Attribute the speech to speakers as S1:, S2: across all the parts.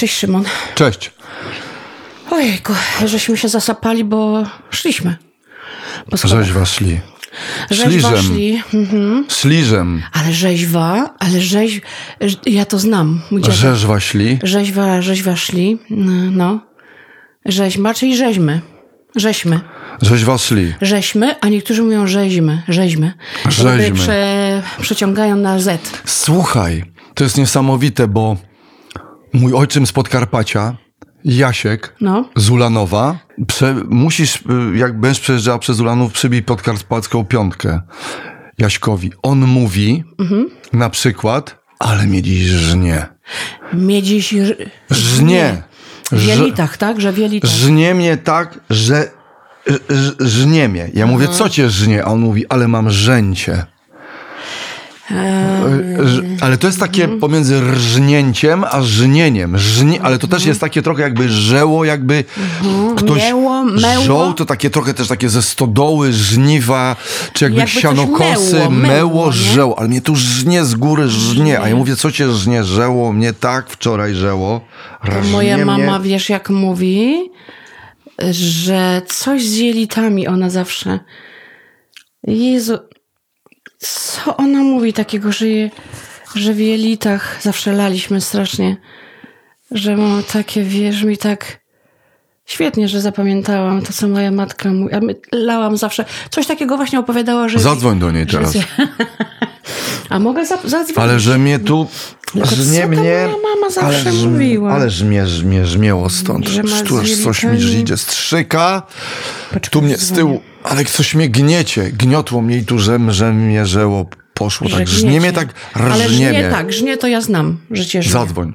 S1: Cześć Szymon.
S2: Cześć.
S1: Ojejku, żeśmy się zasapali, bo szliśmy. Po schodach.
S2: Rzeźwa szli.
S1: Rzeźwa szli. Mhm. Ale rzeźwa, ale rzeź... Ja to znam, mój dziadek.
S2: Rzeźwa szli.
S1: Rzeźwa, rzeźwa szli. No, no. Rzeźma, czyli rzeźmy. Rzeźmy.
S2: Rzeźwa szli.
S1: Rzeźmy, a niektórzy mówią rzeźmy. Rzeźmy.
S2: Rzeźmy.
S1: Prze, przeciągają na Z.
S2: Słuchaj, to jest niesamowite, bo mój ojczym z Podkarpacia, Jasiek
S1: No.
S2: z Ulanowa, prze, musisz, y, jak będziesz przejeżdżała przez Ulanów, przybij podkarpacką piątkę Jaśkowi. On mówi
S1: Mhm.
S2: na przykład, ale mnie dziś żnie.
S1: Miedziś...
S2: Żnie.
S1: W
S2: Ż-
S1: jelitach, tak? Że w jelitach.
S2: Żnie mnie tak, że ż- żnie mnie. Ja mówię, co cię żnie? A on mówi, ale mam żęcie. Ale to jest takie pomiędzy rżnięciem a żnieniem. Żnie, ale to też jest takie trochę jakby żeło, jakby ktoś
S1: Mięło, meło.
S2: żoł, to takie trochę też takie ze stodoły, żniwa, czy jakby,
S1: Jakby
S2: sianokosy,
S1: meło,
S2: meło,
S1: meło, nie?
S2: żeł. Ale mnie tu żnie z góry, żnie. A ja mówię, co cię żnie? Żeło mnie tak wczoraj żeło.
S1: Moja
S2: mnie.
S1: mama, wiesz jak mówi, że coś z jelitami ona zawsze... Jezu, co ona mówi takiego, że, je, że w jelitach zawsze laliśmy strasznie, że mam takie, wiesz, mi tak... Świetnie, że zapamiętałam to, co moja matka mówi. A my lałam zawsze. Coś takiego właśnie opowiadała, że...
S2: Zadzwoń do niej
S1: że-
S2: teraz.
S1: A mogę za- zadzwonić?
S2: Ale że mnie tu
S1: Tylko co
S2: żnie
S1: ta
S2: mnie.
S1: moja mama zawsze
S2: ale,
S1: mówiła?
S2: Ależ mnie, mnie stąd.
S1: Że z
S2: coś mi idzie. Strzyka.
S1: Poczekaj,
S2: Tu mnie z tyłu. Ale coś mnie gniecie. Gniotło mnie i tu żem, żem mnie żeło. Poszło
S1: Że
S2: tak. Żnie mnie tak.
S1: Ale
S2: Rżnie
S1: żnie
S2: mnie.
S1: tak, żnie to ja znam, że cię żnie.
S2: Zadzwoń.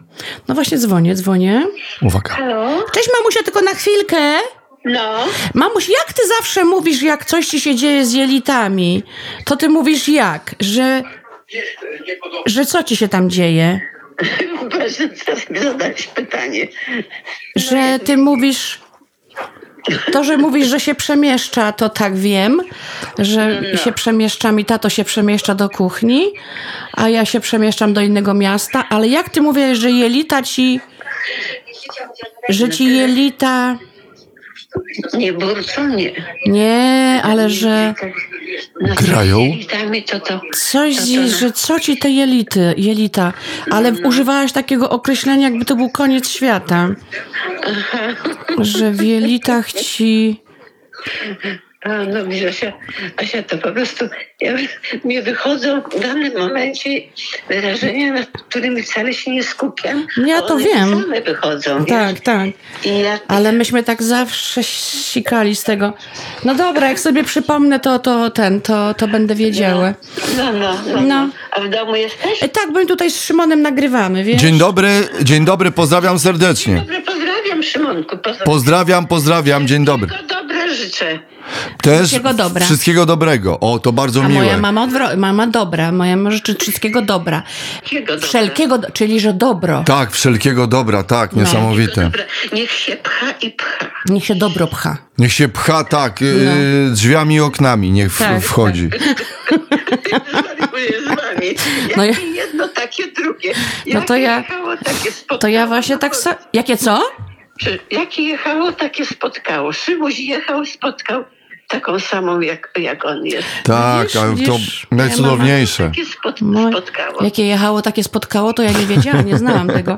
S1: No właśnie dzwonię, dzwonię.
S2: Uwaga.
S3: Halo?
S1: Cześć mamusia, tylko na chwilkę.
S3: No,
S1: Mamuś, jak ty zawsze mówisz, jak coś ci się dzieje z jelitami? To ty mówisz jak? Że, że co ci się tam dzieje?
S3: proszę teraz mi zadać pytanie.
S1: Że ty mówisz... To, że mówisz, że się przemieszcza, to tak wiem, że się przemieszczam i tato się przemieszcza do kuchni, a ja się przemieszczam do innego miasta, ale jak ty mówisz, że jelita ci... Że ci jelita...
S3: Nie burczą, nie.
S1: Nie, ale że
S3: No,
S2: Grają?
S1: Coś, z- że co ci te jelity, jelita, ale używałaś takiego określenia, jakby to był koniec świata. Że w jelitach ci...
S3: A, no widzisz, Asia, Asia, to po prostu ja, mi wychodzą w danym momencie wyrażenia, nad którymi wcale się nie skupiam.
S1: Ja to
S3: one
S1: wiem.
S3: same wychodzą.
S1: Tak, tak.
S3: wiesz. I ja,
S1: Ale myśmy tak zawsze sikali z tego. No dobra, jak sobie przypomnę, to, to ten, to, to będę wiedziała.
S3: no, no, no,
S1: No.
S3: no. A w domu jesteś?
S1: E, tak, my tutaj z Szymonem nagrywamy, wiesz?
S2: Dzień dobry, dzień dobry, pozdrawiam serdecznie.
S3: Dobry, pozdrawiam Szymonku. Pozdrawiam.
S2: Pozdrawiam, pozdrawiam, dzień dobry.
S3: Tylko dobre życzę.
S2: Też
S1: Wszystkiego dobra.
S2: Wszystkiego dobrego. O, to bardzo
S1: A
S2: miłe.
S1: moja mama odwro- mama dobra, moja mama życzy wszystkiego dobra.
S3: Dobra?
S1: Wszelkiego, do- czyli że dobro.
S2: Tak, wszelkiego dobra, tak,
S1: No.
S2: niesamowite.
S3: Dobra, niech się pcha i pcha.
S1: Niech się dobro pcha.
S2: Niech się pcha, tak, yy, drzwiami i oknami niech w,
S1: No. Tak,
S2: wchodzi.
S3: Wami.
S1: No ja-
S3: jedno, takie drugie.
S1: No to ja-. To ja właśnie tak sa- Jakie co?
S3: Czy- Jakie jechało, takie spotkało. Szymuś jechał, spotkał taką samą, jak, jak on jest.
S2: Tak,
S1: Widzisz,
S2: ale to
S1: moja
S2: najcudowniejsze.
S3: Takie spot,
S1: Mo-
S3: spotkało.
S1: Jakie jechało, takie spotkało, to ja nie wiedziałam, nie znałam tego.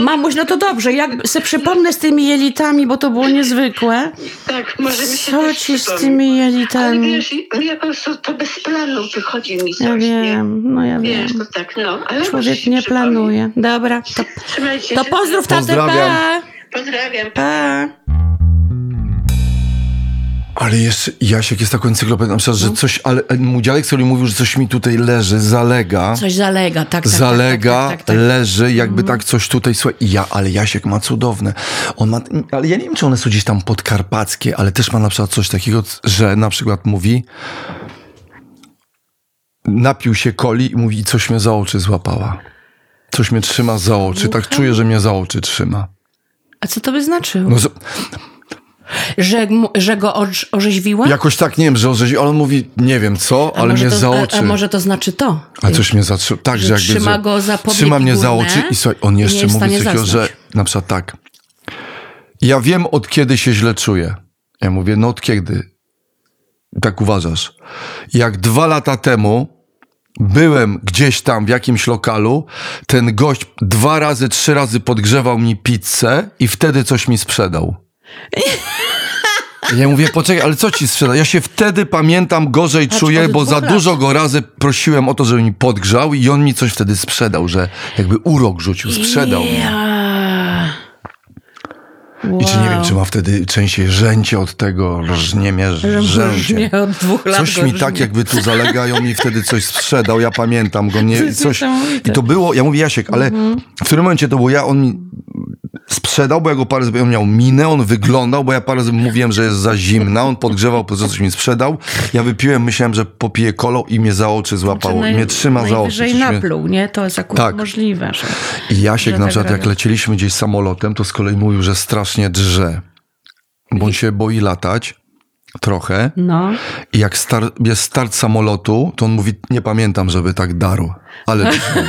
S1: Mamuś, no to dobrze, jak se przypomnę z tymi jelitami, bo to było niezwykłe.
S3: Tak, może mi się
S1: Co
S3: też
S1: ci z tymi
S3: Ale
S1: jelitami?
S3: wiesz, mnie po prostu to bez planu wychodzi mi coś,
S1: Ja
S3: nie?
S1: wiem, no ja
S3: Wiesz,
S1: wiem.
S3: to tak, no. Ale
S1: Człowiek nie planuje. Dobra, to, to pozdrów tatę,
S2: Pozdrawiam.
S1: pa!
S3: Pozdrawiam.
S1: Pa!
S2: Ale jeszcze Jasiek jest taką encyklopedią,
S1: No.
S2: że coś, ale e, mój dziadek sobie mówił, że coś mi tutaj leży, zalega.
S1: Coś zalega, tak, tak.
S2: zalega,
S1: tak, tak, tak, tak.
S2: leży, jakby tak coś tutaj, słuchaj, ja, ale Jasiek ma cudowne. On ma, ale ja nie wiem, czy one są gdzieś tam podkarpackie, ale też ma na przykład coś takiego, że na przykład mówi, napił się coli i mówi, coś mnie za oczy złapała. Coś mnie trzyma za oczy, tak czuję, że mnie za oczy trzyma.
S1: A co to by znaczyło?
S2: No, z-
S1: Że, że go orz- orzeźwiła?
S2: Jakoś tak, nie wiem, że orzeźwił, ale on mówi, nie wiem co,
S1: A
S2: ale mnie
S1: to,
S2: za
S1: a-
S2: oczy.
S1: A, może to znaczy to?
S2: A coś mnie zatrzyma. Tak,
S1: Że
S2: że, jakby.
S1: trzyma go za
S2: Trzyma mnie za oczy i słuchaj, on jeszcze mówi coś takiego, że na przykład tak. Ja wiem od kiedy się źle czuję. Ja mówię, no od kiedy? Tak uważasz. Jak dwa lata temu byłem gdzieś tam w jakimś lokalu, ten gość dwa razy, trzy razy podgrzewał mi pizzę i wtedy coś mi sprzedał. Ja mówię, poczekaj, ale co ci sprzeda? Ja się wtedy pamiętam gorzej czuję, bo za
S1: lat.
S2: dużo go razy prosiłem o to, żeby mi podgrzał i on mi coś wtedy sprzedał, że jakby urok rzucił, sprzedał mi.
S1: Wow.
S2: I czy nie wiem, czy ma wtedy częściej rzęcie od tego, rżnie mnie, rzęcie.
S1: Od dwóch lat
S2: Coś mi tak jakby tu zalegają mi wtedy coś sprzedał, ja pamiętam go, nie, coś. I to było, ja mówię Jasiek, ale
S1: Mhm.
S2: w którym momencie to było ja, on mi sprzedał, bo ja go parę razy, on miał minę, on wyglądał, bo ja parę razy mówiłem, że jest za zimna, on podgrzewał, po prostu coś mi sprzedał, ja wypiłem, myślałem, że popiję kolą i mnie za oczy złapało,
S1: Czy
S2: i mnie trzyma za oczy.
S1: Najwyżej napluł, nie? To jest akurat
S2: Tak.
S1: możliwe. Że...
S2: I Jasiek
S1: że
S2: na
S1: tak
S2: przykład, jak
S1: robią.
S2: leciliśmy gdzieś samolotem, to z kolei mówił, że strasznie drże, bo on się boi latać trochę.
S1: No.
S2: I jak star, jest start samolotu, to on mówi, nie pamiętam, żeby tak darł. Ale drze,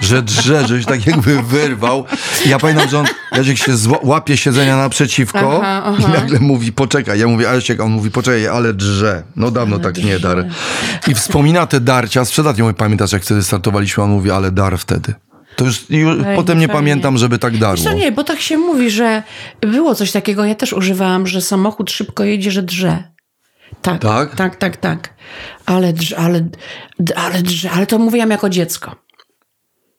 S2: że drze, że się tak jakby wyrwał. I ja pamiętam, że on, Jasiek się łapie siedzenia naprzeciwko
S1: Aha,
S2: i
S1: aha.
S2: nagle mówi, poczekaj. Ja mówię, a on mówi, poczekaj, ale drze. No dawno tak nie dar. I wspomina te darcia. Sprzed ja mówię, pamiętasz, jak wtedy startowaliśmy? On mówi, ale dar wtedy. To już, już potem nie pamiętam, żeby tak darło.
S1: co, nie, bo tak się mówi, że było coś takiego, ja też używałam, że samochód szybko jedzie, że drze. Tak,
S2: Tak?
S1: tak, tak, tak. Ale drze, ale, ale drze, ale to mówiłam jako dziecko.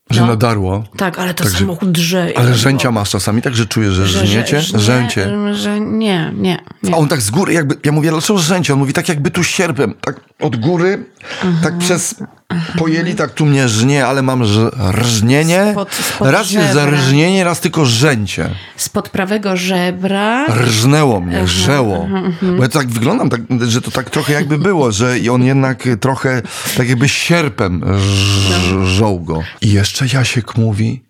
S2: Że
S1: no.
S2: nadarło.
S1: Tak, ale to
S2: Także-
S1: samochód drze.
S2: Ale rzęcia masz czasami, tak, że czujesz, że,
S1: Że-
S2: żniecie?
S1: że-
S2: Rzęcie.
S1: Że nie, nie, nie.
S2: A on tak z góry jakby, ja mówię, dlaczego rzęcie? On mówi tak jakby tu sierpem, tak od góry, tak przez pojęli, tak tu mnie żnie, ale mam rż, rżnienie.
S1: Spod- spod
S2: raz jest
S1: żebra.
S2: zarżnienie, raz tylko rzęcie.
S1: Spod prawego żebra.
S2: Rżnęło mnie, żeło. Bo ja tak wyglądam, tak, że to tak trochę jakby było, że i on jednak trochę tak jakby sierpem żął go. I jeszcze Jasiek mówi,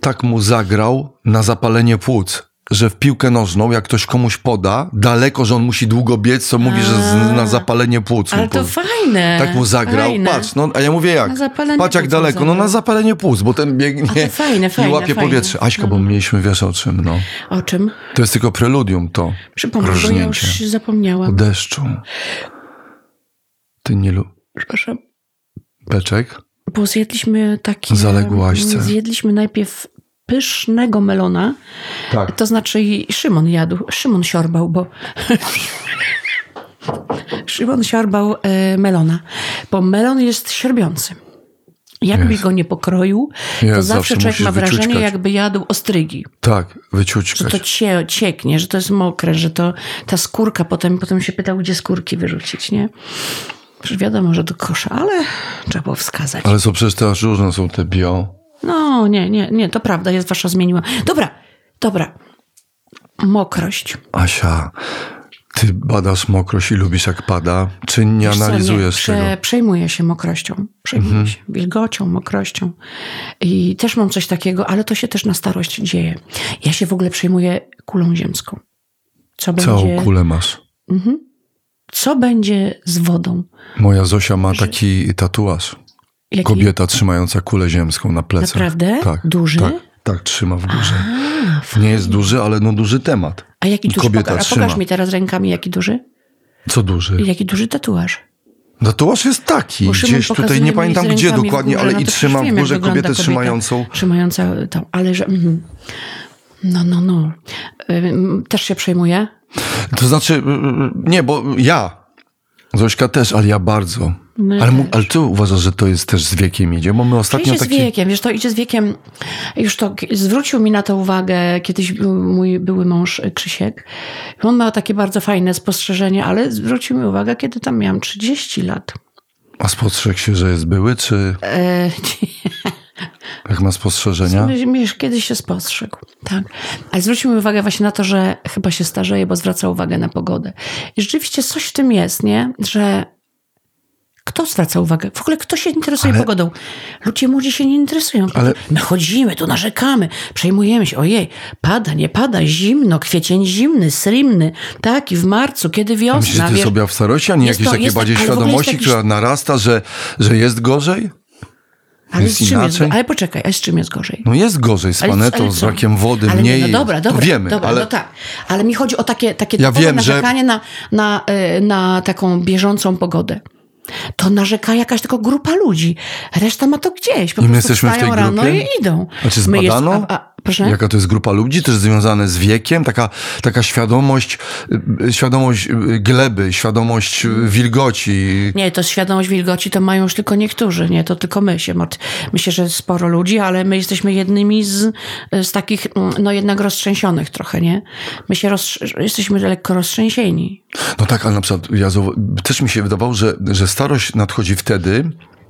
S2: tak mu zagrał na zapalenie płuc, że w piłkę nożną, jak ktoś komuś poda, daleko, że on musi długo biec, to mówi, że z, na zapalenie płuc.
S1: Ale to fajne.
S2: tak mu zagrał.
S1: Fajne.
S2: Patrz, no, a ja mówię jak?
S1: Na
S2: Patrz jak daleko. No na
S1: zagrał.
S2: zapalenie płuc, bo ten biegnie
S1: to fajne,
S2: i
S1: fajne,
S2: łapie
S1: fajne.
S2: powietrze. Aśka, bo mieliśmy, wiesz o czym, no.
S1: O czym?
S2: To jest tylko preludium, to.
S1: Przypomnę, bo ja już
S2: O
S1: zapomniałam.
S2: deszczu. Ty nie lu...
S1: Przepraszam.
S2: Beczek?
S1: Bo zjedliśmy takie...
S2: Zaległośce.
S1: Zjedliśmy najpierw pysznego melona.
S2: Tak.
S1: To znaczy Szymon jadł. Szymon siorbał, bo... Szymon siorbał e, melona. Bo melon jest siorbzący. Jakby
S2: Jest.
S1: go nie pokroił, to
S2: Jest,
S1: zawsze
S2: zawsze
S1: człowiek ma wrażenie,
S2: wyciućkać.
S1: jakby jadł ostrygi.
S2: Tak,
S1: Że
S2: wyciućkać.
S1: to cie, cieknie, że to jest mokre, że to ta skórka potem, potem się pytał, gdzie skórki wyrzucić, nie? Przecież wiadomo, że do kosza, ale trzeba było wskazać.
S2: Ale co, przecież teraz różne są te bio.
S1: No, nie, nie, nie, to prawda, jest wasza zmieniła. Dobra, dobra. Mokrość.
S2: Asia, ty badasz mokrość i lubisz jak pada? Czy nie
S1: Wiesz co,
S2: analizujesz
S1: prze-
S2: tego? Mhm.
S1: Przejmuję się mokrością. Przejmuję się wilgocią, mokrością. I też mam coś takiego, ale to się też na starość dzieje. Ja się w ogóle przejmuję kulą ziemską. Co
S2: Całą
S1: będzie,
S2: kulę masz.
S1: co będzie z wodą?
S2: Moja Zosia ma taki tatuaż.
S1: Jaki-
S2: Kobieta trzymająca kulę ziemską na plecach.
S1: Naprawdę?
S2: Tak.
S1: Duży?
S2: Tak, tak, trzyma w górze. Nie jest duży, ale no duży temat.
S1: A jaki duży?
S2: Kobieta
S1: Poka- a
S2: trzyma.
S1: pokaż mi teraz rękami, jaki duży?
S2: Co duży?
S1: Jaki duży tatuaż.
S2: Tatuaż jest taki.
S1: Bo Szymon
S2: Gdzieś tutaj,
S1: pokazuje
S2: nie
S1: mi
S2: pamiętam
S1: z
S2: gdzie
S1: rękami w
S2: dokładnie,
S1: górze,
S2: ale
S1: no
S2: i
S1: to
S2: trzyma w
S1: wiem, jak
S2: górze
S1: wygląda
S2: kobietę
S1: kobieta
S2: trzymającą.
S1: Trzymająca tą, ale że... mhm. No, no, no. Ym, Też się przejmuje?
S2: To znaczy, y, y, nie, bo ja. Zośka też, ale ja bardzo.
S1: No ja
S2: ale, ale ty uważasz, że to jest też z wiekiem idzie? Bo my
S1: To
S2: ostatnio
S1: idzie z
S2: taki...
S1: wiekiem, wiesz, to idzie z wiekiem. Już to zwrócił mi na to uwagę kiedyś mój były mąż y, Krzysiek. On ma takie bardzo fajne spostrzeżenie, ale zwrócił mi uwagę, kiedy tam miałam 30 lat.
S2: A spostrzegł się, że jest były, czy
S1: E,
S2: jak ma spostrzeżenia?
S1: Kiedyś się spostrzegł, tak. Ale zwrócił mi uwagę właśnie na to, że chyba się starzeje, bo zwraca uwagę na pogodę. I rzeczywiście coś w tym jest, nie? Że kto zwraca uwagę? W ogóle kto się interesuje
S2: Ale-
S1: pogodą? Ludzie młodzi się nie interesują.
S2: Ale-
S1: My chodzimy, tu narzekamy, przejmujemy się. Ojej, pada, nie pada, zimno, kwiecień zimny, slimny. Tak, i w marcu, kiedy wiosna.
S2: Myślisz, że to jest
S1: wiesz?
S2: objaw starości, a nie
S1: Jest
S2: jakiejś
S1: to-
S2: takiej
S1: jest-
S2: bardziej świadomości,
S1: jakiś-
S2: która narasta, że, że jest gorzej?
S1: Ale,
S2: jest
S1: z czym jest,
S2: inaczej?
S1: ale poczekaj, a z czym jest gorzej?
S2: No jest gorzej z
S1: Ale-
S2: planetą,
S1: ale
S2: z brakiem wody,
S1: ale
S2: mniej.
S1: Nie, no dobra,
S2: to
S1: dobra,
S2: wiemy,
S1: dobra,
S2: ale
S1: no tak. Ale mi chodzi o takie, takie
S2: Ja wiem, że-
S1: narzekanie na, na, y, na taką bieżącą pogodę. To narzeka jakaś tylko grupa ludzi. Reszta ma to gdzieś. Po
S2: I my jesteśmy w tej
S1: rano
S2: grupie?
S1: i idą.
S2: A czy
S1: My jest-
S2: zbadano?
S1: a, a, proszę?
S2: Jaka to jest grupa ludzi, też związane z wiekiem, taka, taka świadomość, y, świadomość y, gleby, świadomość y, wilgoci.
S1: Nie, to świadomość wilgoci to mają już tylko niektórzy, nie, to tylko my się Myślę, że sporo ludzi, ale my jesteśmy jednymi z, z takich, mm, no jednak roztrzęsionych trochę, nie? My się roz, jesteśmy lekko roztrzęsieni.
S2: No tak, ale na przykład ja też mi się wydawało, że, że starość nadchodzi wtedy, y,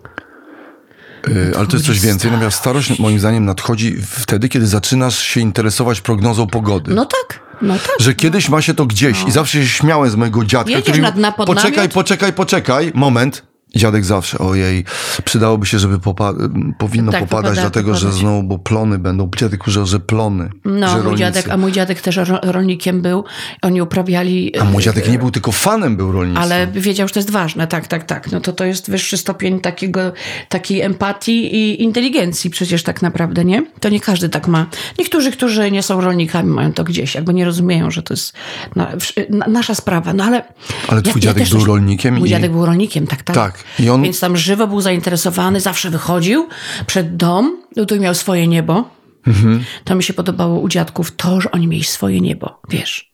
S2: ale to jest coś więcej, natomiast starość moim zdaniem nadchodzi wtedy, kiedy zaczynasz się interesować prognozą pogody.
S1: No tak, no tak.
S2: Że kiedyś ma się to gdzieś i zawsze się śmiałem z mojego dziadka,
S1: Jedziesz
S2: który
S1: nad- na
S2: poczekaj, poczekaj, poczekaj, moment. Dziadek zawsze, ojej, przydałoby się, żeby popa- powinno
S1: Tak,
S2: popadać,
S1: popada-
S2: dlatego że
S1: popadać.
S2: znowu, bo plony będą. Dziadek użył, że plony,
S1: No,
S2: że
S1: mój dziadek, a mój dziadek też ro- rolnikiem był. Oni uprawiali.
S2: A mój dziadek nie był tylko fanem, był rolnictwem.
S1: Ale wiedział, że to jest ważne, tak, tak, tak. No to to jest wyższy stopień takiego, takiej empatii i inteligencji przecież tak naprawdę, nie? To nie każdy tak ma. Niektórzy, którzy nie są rolnikami, mają to gdzieś, jakby nie rozumieją, że to jest na, na, nasza sprawa. No ale...
S2: Ale twój dziadek
S1: też
S2: był rolnikiem
S1: Mój
S2: i-
S1: dziadek był rolnikiem, tak, tak.
S2: Tak. On-
S1: Więc tam żywo był zainteresowany, zawsze wychodził przed dom, no tu miał swoje niebo.
S2: Mhm.
S1: To mi się podobało u dziadków to, że oni mieli swoje niebo, wiesz.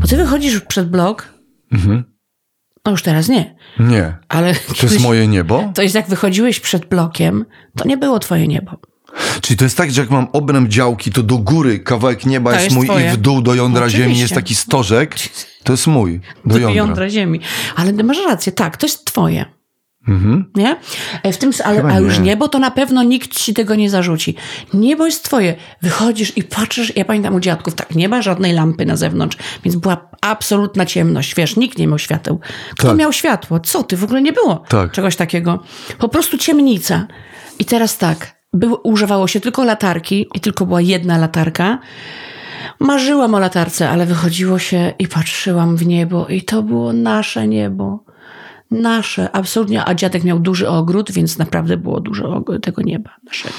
S1: Bo ty wychodzisz przed blok, no już teraz nie,
S2: Nie.
S1: ale
S2: Mhm. To
S1: kiedyś,
S2: jest moje niebo?
S1: to jest jak wychodziłeś przed blokiem, to nie było twoje niebo.
S2: Czyli to jest tak, że jak mam obręb działki, to do góry kawałek nieba jest,
S1: jest
S2: mój
S1: twoje.
S2: i w dół do jądra
S1: Oczywiście.
S2: ziemi jest taki stożek. To jest mój. Do
S1: Do
S2: jądra.
S1: jądra ziemi. Ale masz rację, tak, to jest twoje. Nie? E, W tym, ale,
S2: Mhm.
S1: A już
S2: nie.
S1: niebo to na pewno nikt ci tego nie zarzuci. Niebo jest twoje. Wychodzisz i patrzysz, ja pamiętam u dziadków, tak, nie ma żadnej lampy na zewnątrz, więc była absolutna ciemność, wiesz, nikt nie miał świateł. Kto
S2: Tak.
S1: miał światło? Co ty? W ogóle nie było
S2: Tak.
S1: czegoś takiego. Po prostu ciemnica. I teraz tak, było, używało się tylko latarki i tylko była jedna latarka. Marzyłam o latarce, ale wychodziło się i patrzyłam w niebo i to było nasze niebo. Nasze, absolutnie. A dziadek miał duży ogród, więc naprawdę było dużo tego nieba naszego.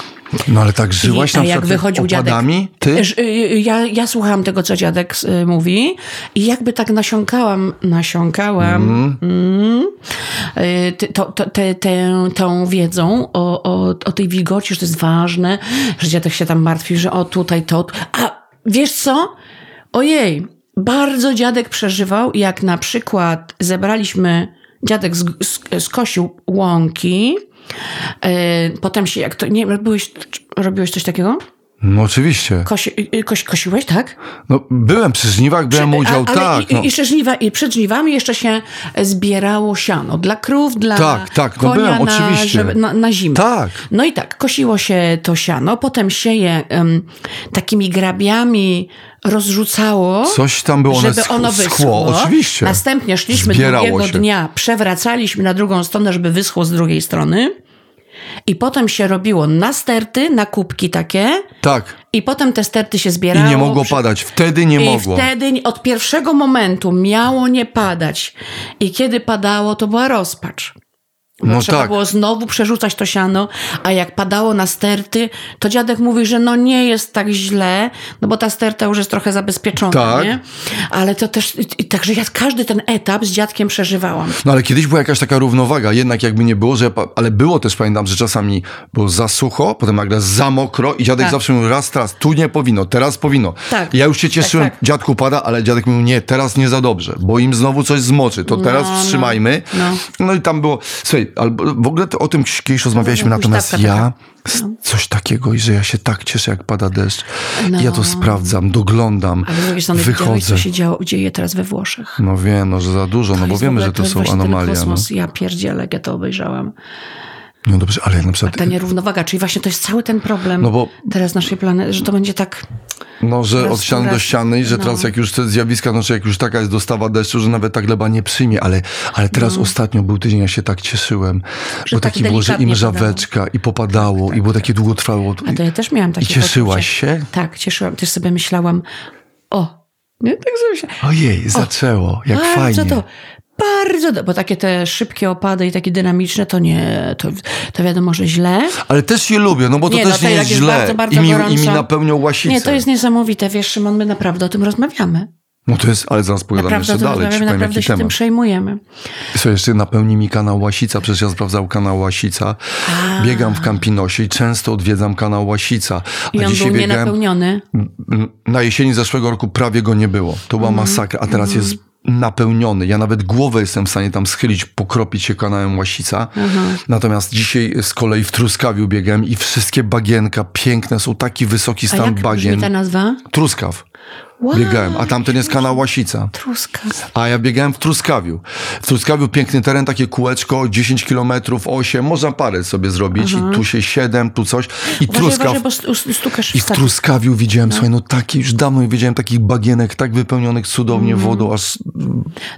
S2: No ale tak żyłaś
S1: I-
S2: na
S1: jak wychodził dziadek-
S2: opadami? Ty?
S1: Ż- y, y, Ja, ja słuchałam tego, co dziadek y, mówi i jakby tak nasiąkałam, nasiąkałam mm, y, ty- to, to, te, tę, tą wiedzą o, o, o tej wilgoci, że to jest ważne, że dziadek się tam martwi, że o tutaj to. A wiesz co? Ojej, bardzo dziadek przeżywał, jak na przykład zebraliśmy, dziadek sk- sk- skosił łąki, y, potem się, jak to, nie byłeś, robiłeś coś takiego?
S2: No oczywiście.
S1: Kosi, y, koś, kosiłeś, tak?
S2: No, byłem przy żniwach, brałem udział,
S1: A-
S2: tak.
S1: i,
S2: no.
S1: jeszcze żniwa, I przed żniwami jeszcze się zbierało siano dla krów, dla
S2: Tak, tak, no byłem,
S1: na,
S2: oczywiście.
S1: Żeby, na, na zimę.
S2: Tak.
S1: No i tak, kosiło się to siano, potem się je em, takimi grabiami rozrzucało.
S2: Coś tam było,
S1: żeby ono
S2: schło,
S1: wyschło.
S2: oczywiście.
S1: Następnie szliśmy
S2: Zbierało
S1: drugiego
S2: się.
S1: dnia, przewracaliśmy na drugą stronę, żeby wyschło z drugiej strony. I potem się robiło na sterty, na kubki takie.
S2: Tak.
S1: I potem te sterty się
S2: I
S1: zbierało.
S2: nie mogło padać. Wtedy nie
S1: i
S2: mogło.
S1: wtedy od pierwszego momentu miało nie padać. I kiedy padało, to była rozpacz.
S2: No
S1: trzeba
S2: tak.
S1: było znowu przerzucać to siano, a jak padało na sterty, to dziadek mówi, że no nie jest tak źle, no bo ta sterta już jest trochę zabezpieczona,
S2: Tak.
S1: nie? Ale to też, i- także ja każdy ten etap z dziadkiem przeżywałam.
S2: No ale kiedyś była jakaś taka równowaga, jednak jakby nie było, że ale było też, pamiętam, że czasami było za sucho, potem nagle za mokro i dziadek
S1: Tak.
S2: zawsze mówił raz, teraz, tu nie powinno, teraz powinno.
S1: Tak.
S2: Ja już się cieszyłem,
S1: Tak, tak.
S2: dziadku pada, ale dziadek mówił, nie, teraz nie za dobrze, bo im znowu coś zmoczy, to teraz
S1: no.
S2: wstrzymajmy.
S1: No.
S2: No. i tam było, słuchaj, albo w ogóle to, o tym kiedyś rozmawialiśmy,
S1: No,
S2: natomiast ja
S1: taka.
S2: s- coś takiego i że ja się tak cieszę, jak pada deszcz.
S1: No.
S2: Ja to sprawdzam, doglądam,
S1: Ale z drugiej strony widziałeś,
S2: wychodzę.
S1: co się działo, dzieje teraz we Włoszech.
S2: No wiem, no, że za dużo, no bo
S1: jest w
S2: wiemy, że to są anomalie. No.
S1: Ja pierdzielę, ja to obejrzałam.
S2: No dobrze, ale jak na przykład...
S1: Ta nierównowaga, czyli właśnie to jest cały ten problem
S2: No bo-
S1: teraz naszej planety, że to będzie tak...
S2: No, że od ściany do ściany i że
S1: no.
S2: teraz jak już te zjawiska, znaczy jak już taka jest dostawa deszczu, że nawet ta gleba nie przyjmie, ale, ale teraz ostatnio był tydzień, ja się tak cieszyłem, bo
S1: tak
S2: taki było, że im żaweczka i popadało i było takie długotrwało.
S1: A to ja też miałam takie
S2: I cieszyłaś
S1: poczucie.
S2: się?
S1: Tak, cieszyłam. Też sobie myślałam, o, nie? Tak sobie się...
S2: Ojej, zaczęło, jak
S1: bardzo
S2: fajnie.
S1: to, bardzo bo takie te szybkie opady i takie dynamiczne, to nie, to, to wiadomo, że źle.
S2: Ale też je lubię, no bo to
S1: Nie, no
S2: też
S1: to
S2: nie jest
S1: jest
S2: źle.
S1: bardzo, bardzo
S2: I, mi, I mi napełnią łasicę.
S1: Nie, to jest niesamowite, wiesz, Szymon, my naprawdę o tym rozmawiamy.
S2: No to jest, ale zaraz pogadamy
S1: Naprawdę
S2: jeszcze
S1: tym
S2: dalej,
S1: rozmawiamy, naprawdę się tym
S2: temat.
S1: przejmujemy.
S2: Co jeszcze napełni mi kanał Łasica, przecież ja sprawdzał kanał Łasica. Biegam w Campinosie i często odwiedzam kanał Łasica. A
S1: I on
S2: dzisiaj
S1: był
S2: biegałem,
S1: nienapełniony.
S2: na jesieni zeszłego roku prawie go nie było. To była
S1: Mhm.
S2: masakra, a teraz jest napełniony. Ja nawet głowę jestem w stanie tam schylić, pokropić się kanałem Łasica.
S1: Mhm.
S2: Natomiast dzisiaj z kolei w Truskawiu biegałem i wszystkie bagienka piękne są, taki wysoki
S1: A
S2: stan
S1: jak brzmi
S2: bagien.
S1: ta nazwa?
S2: Truskaw.
S1: Wow,
S2: Biegałem, a tamten jest kanał Łasica.
S1: Truska.
S2: A ja biegałem w Truskawiu. W Truskawiu piękny teren, takie kółeczko, 10 kilometrów, 8, można parę sobie zrobić. I tu się 7, tu coś. I
S1: Uważaj,
S2: Truskaw.
S1: uważaj,
S2: I
S1: w.
S2: Truskawiu widziałem, słuchaj, no taki, już dawno nie widziałem takich bagienek, tak wypełnionych cudownie
S1: Mhm.
S2: wodą, aż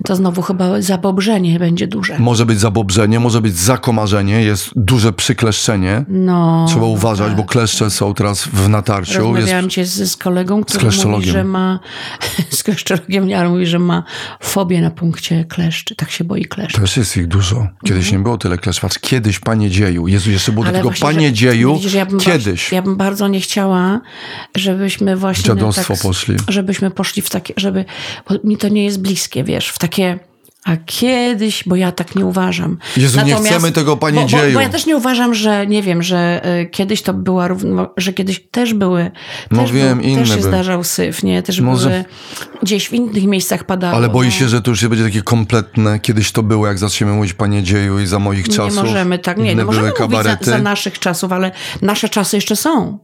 S1: To znowu chyba zabobrzenie będzie duże.
S2: może być zabobrzenie, może być zakomarzenie, jest duże przykleszczenie.
S1: No.
S2: Trzeba uważać, bo kleszcze są teraz w natarciu. Jest,
S1: Rozmawiałam cię z, z kolegą, który mówi, że ma z kleszczologiem, nie, ale mówi, że ma fobię na punkcie kleszczy. Tak się boi kleszczy.
S2: też jest ich dużo. Kiedyś nie było tyle kleszcz. Patrz, Kiedyś, panie dzieju. Jezu, jeszcze było do tego
S1: Mhm. właśnie,
S2: panie
S1: że-
S2: dzieju.
S1: widzisz, ja
S2: Kiedyś.
S1: Bardzo, ja bym bardzo nie chciała, żebyśmy właśnie...
S2: Dziadostwo
S1: tak,
S2: poszli.
S1: Żebyśmy poszli w takie, żeby... Bo mi to nie jest bliskie, wiesz, w takie... A kiedyś, bo ja tak nie uważam.
S2: Jezu, nie chcemy tego, panie
S1: bo, bo,
S2: dzieju.
S1: Bo ja też nie uważam, że nie wiem, że y, kiedyś to była równo, że kiedyś też były.
S2: No
S1: też
S2: wiem,
S1: był,
S2: inne
S1: Też się
S2: były.
S1: zdarzał syf, nie? Też
S2: Może-
S1: były gdzieś w innych miejscach padało.
S2: Ale boi
S1: no.
S2: się, że to już nie będzie takie kompletne. Kiedyś to było, jak zaczniemy mówić panie dzieju i za moich
S1: Nie
S2: czasów.
S1: możemy tak, nie, nie możemy mówić za,
S2: kabarety.
S1: za naszych czasów, ale nasze czasy jeszcze są.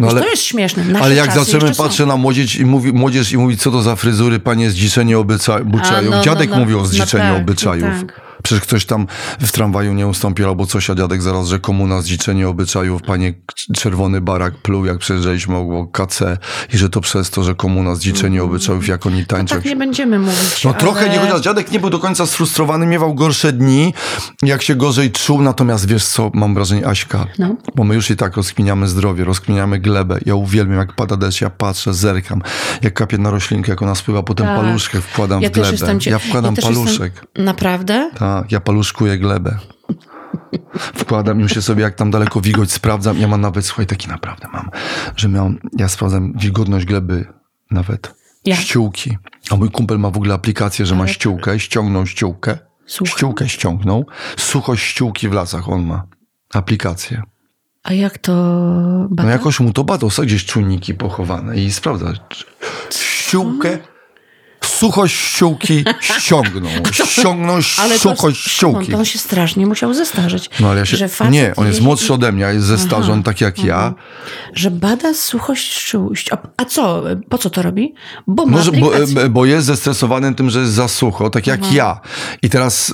S2: No ale-
S1: to jest śmieszne. Nasze
S2: Ale jak zaczniemy patrzeć na młodzież i, mówi, młodzież i mówić, co to za fryzury, panie zdziczenie obyczajów.
S1: A, no,
S2: Dziadek
S1: no, no.
S2: mówił o
S1: No
S2: zdziczeniu
S1: tak, no
S2: obyczajów.
S1: tak.
S2: Przecież ktoś tam w tramwaju nie ustąpił albo coś, a dziadek zaraz, że komuna zdziczenie obyczajów, panie czerwony barak pluł, jak przejeżdżaliśmy obok KC i że to przez to, że komuna zdziczenie obyczajów, jak oni tańczą.
S1: Tak nie będziemy mówić.
S2: No
S1: ale...
S2: trochę nie chodziło. Dziadek nie był do końca sfrustrowany, miewał gorsze dni, jak się gorzej czuł, natomiast wiesz co, mam wrażenie, Aśka,
S1: No.
S2: bo my już i tak rozkminiamy zdrowie, rozkminiamy glebę. Ja uwielbiam, jak pada deszcz, ja patrzę, zerkam, jak kapie na roślinkę, jak ona spływa, potem
S1: Tak.
S2: paluszkę wkładam
S1: Ja
S2: w glebę.
S1: jestem
S2: Ja wkładam
S1: też
S2: paluszek.
S1: Jestem... Naprawdę?
S2: Tak, ja paluszkuję glebę. Wkładam, już się sobie jak tam daleko wilgoć sprawdzam. Ja mam nawet, słuchaj, taki naprawdę mam, że miałem, ja sprawdzam wilgotność gleby nawet.
S1: Ja.
S2: Ściółki. A mój kumpel ma w ogóle aplikację, że ma ściółkę, ściągnął ściółkę.
S1: Słucham.
S2: Ściółkę ściągnął. Suchość ściółki w lasach on ma. Aplikację.
S1: A jak to bada?
S2: No jakoś mu to badał, są gdzieś czujniki pochowane i sprawdza. Ściółkę, suchość ściółki ściągnął. Ściągnął suchość ściółki.
S1: To on się strasznie musiał zestarzeć.
S2: No ale ja się... Nie, on jest młodszy ode mnie, jest ze stażu, on tak jak ja.
S1: Że bada suchość szczuść. A, a co? Po co to robi? Bo ma
S2: Może, bo,
S1: aplikację.
S2: bo jest zestresowany tym, że jest za sucho, tak jak ja. I teraz